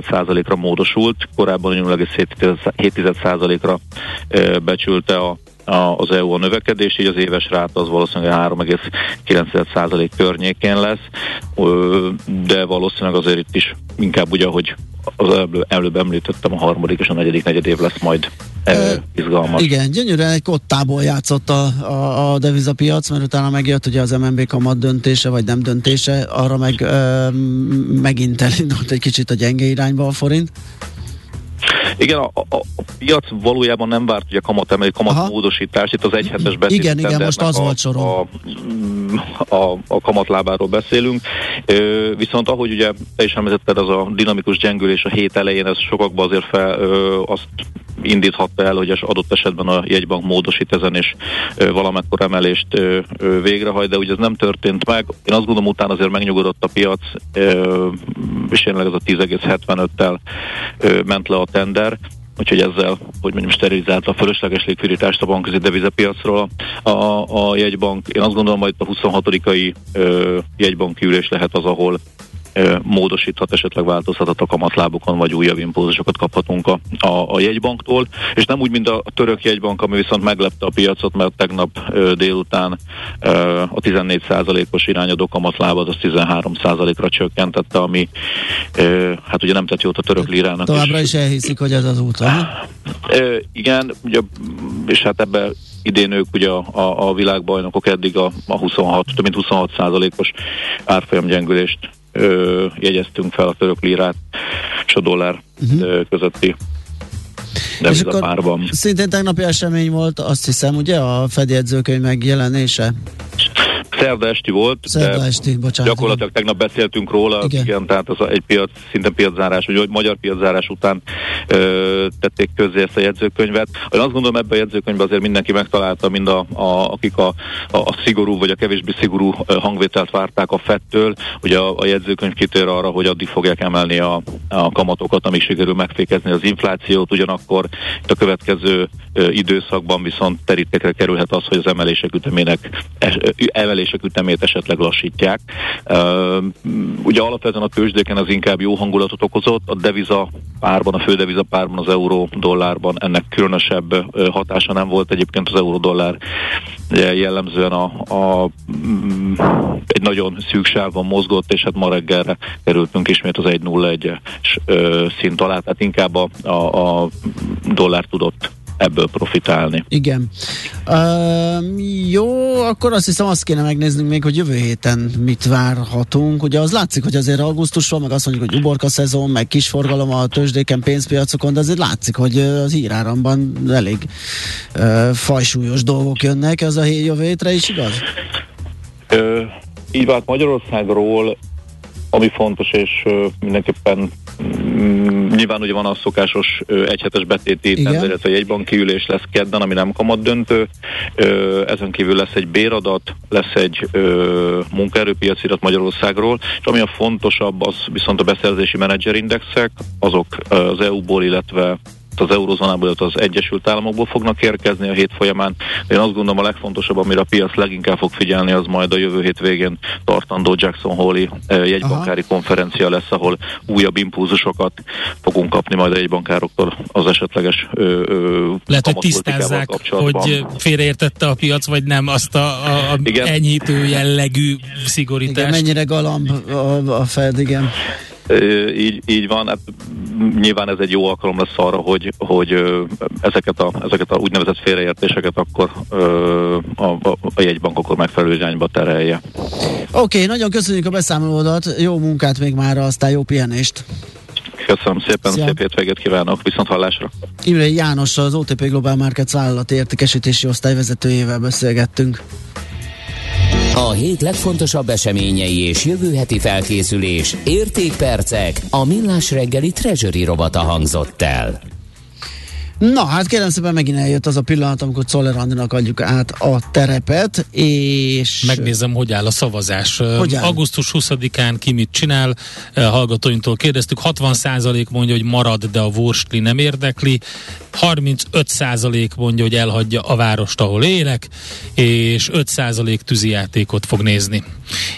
0,6%-ra módosult, korábban 0,7%-ra becsülte a az EU a növekedés, így az éves ráta az valószínűleg 3,9% környékén lesz, de valószínűleg azért itt is inkább ugye, hogy az előbb, előbb említettem, a harmadik és a negyedik negyed év lesz majd e, izgalmas. Igen, gyönyörűen egy kottából játszott a, a, a devizapiac, mert utána megjött ugye az MNB kamat döntése, vagy nem döntése, arra meg ö, megint elindult egy kicsit a gyenge irányba a forint. Igen, a, a, a piac valójában nem várt ugye kamat emelő, kamat módosítást, itt az egyhetes beszél. Igen, igen, most az a, volt soron. A, a, a kamatlábáról beszélünk. Ö, viszont ahogy ugye te is említetted, az a dinamikus gyengülés a hét elején, ez sokakban azért fel, ö, azt indíthatta el, hogy az adott esetben a jegybank módosít ezen és ö, valamekkor emelést ö, ö, végrehajt, de ugye ez nem történt meg. Én azt gondolom, utána azért megnyugodott a piac, ö, és jelenleg ez a 10,75-tel ment le a tender úgyhogy ezzel, hogy mondjam, sterilizálta a fölösleges likviditást a bankközi devizapiacról. A, a jegybank, én azt gondolom, hogy a 26-ai jegybanki ülés lehet az, ahol módosíthat, esetleg változhathat a kamatlábokon, vagy újabb impulzusokat kaphatunk a, a, a jegybanktól, és nem úgy, mint a török jegybank, ami viszont meglepte a piacot, mert tegnap délután a 14%-os irányadó kamatlábat az 13%-ra csökkentette, ami hát ugye nem tett jót a török lirának. Továbbra is elhiszik, hogy ez az út? Igen, ugye, és hát ebbe idén ők ugye a, a, a világbajnokok eddig a, a 26, több mint 26 százalékos árfolyam gyengülést ö, jegyeztünk fel a török lírát és a dollár uh-huh. ö, közötti és akkor párban. szintén tegnapi esemény volt, azt hiszem, ugye, a Fed megjelenése? Szerda esti volt, Szerda de esti, bocsánat. gyakorlatilag tegnap beszéltünk róla, igen, igen tehát az egy piac, szinte piaczárás, vagy magyar piaczárás után ö, tették közzé ezt a jegyzőkönyvet. Én azt gondolom ebben a jegyzőkönyvben azért mindenki megtalálta, mind a, a, akik a, a, a szigorú vagy a kevésbé szigorú hangvételt várták a fettől. Ugye a, a jegyzőkönyv kitér arra, hogy addig fogják emelni a, a kamatokat, amíg sikerül megfékezni az inflációt, ugyanakkor a következő időszakban viszont terítékre kerülhet az, hogy az emelések ütemének emelések ütemét esetleg lassítják. Ugye alapvetően a tőzsdéken az inkább jó hangulatot okozott, a deviza párban, a fő deviza párban, az euró dollárban ennek különösebb hatása nem volt. Egyébként az euró dollár jellemzően a, a, mm, egy nagyon szűk sávban mozgott, és hát ma reggelre kerültünk ismét az 1.01-es szint alá, tehát inkább a, a, a dollár tudott ebből profitálni. Igen. Uh, jó, akkor azt hiszem azt kéne megnéznünk még, hogy jövő héten mit várhatunk. Ugye az látszik, hogy azért augusztus van, meg azt mondjuk, hogy uborka szezon, meg kis forgalom a tőzsdéken, pénzpiacokon, de azért látszik, hogy az híráramban elég uh, fajsúlyos dolgok jönnek. Ez a jövő hétre is igaz? Ö, így vált Magyarországról ami fontos, és mindenképpen mm, nyilván ugye van a szokásos egyhetes betéti illetve jegybanki ülés lesz kedden, ami nem kamat döntő. Ezen kívül lesz egy béradat, lesz egy munkaerőpiacirat Magyarországról, és ami a fontosabb, az viszont a beszerzési menedzserindexek, azok az EU-ból, illetve az eurozónából, az Egyesült Államokból fognak érkezni a hét folyamán. Én azt gondolom a legfontosabb, amire a piac leginkább fog figyelni, az majd a jövő hét végén tartandó Jackson Hole-i eh, jegybankári Aha. konferencia lesz, ahol újabb impulzusokat fogunk kapni majd a jegybankároktól az esetleges ö, ö, Lehet, hogy tisztázzák, hogy félreértette a piac, vagy nem azt a, a, a enyhítő jellegű szigorítást. Igen, mennyire galamb a, a Fed, igen így, így van, hát nyilván ez egy jó alkalom lesz arra, hogy, hogy ezeket, a, ezeket a úgynevezett félreértéseket akkor a, a, a jegybank akkor megfelelő irányba terelje. Oké, okay, nagyon köszönjük a beszámolódat, jó munkát még már, aztán jó pihenést! Köszönöm szépen, Szia. szép hétvégét kívánok, viszont hallásra. Imre János, az OTP Global Markets vállalati értékesítési osztály vezetőjével beszélgettünk. A hét legfontosabb eseményei és jövő heti felkészülés, értékpercek, a millás reggeli treasury robata hangzott el. Na, hát kérem szépen megint eljött az a pillanat, amikor Czoller Andinak adjuk át a terepet, és... Megnézem, hogy áll a szavazás. Hogy áll? Augusztus 20-án ki mit csinál, hallgatóinktól kérdeztük, 60% mondja, hogy marad, de a Wurstli nem érdekli, 35% mondja, hogy elhagyja a várost, ahol élek, és 5% tűzijátékot fog nézni.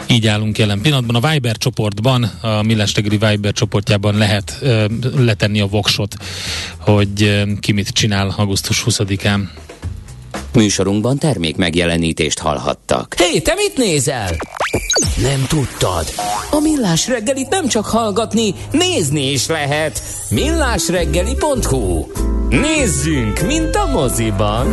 Így állunk jelen pillanatban. A Viber csoportban, a Millás Viber csoportjában lehet uh, letenni a voksot, hogy uh, ki mit csinál augusztus 20-án. Műsorunkban termék megjelenítést hallhattak. Hé, hey, te mit nézel? Nem tudtad? A Millás reggelit nem csak hallgatni, nézni is lehet. millásreggeli.hu Nézzünk, mint a moziban!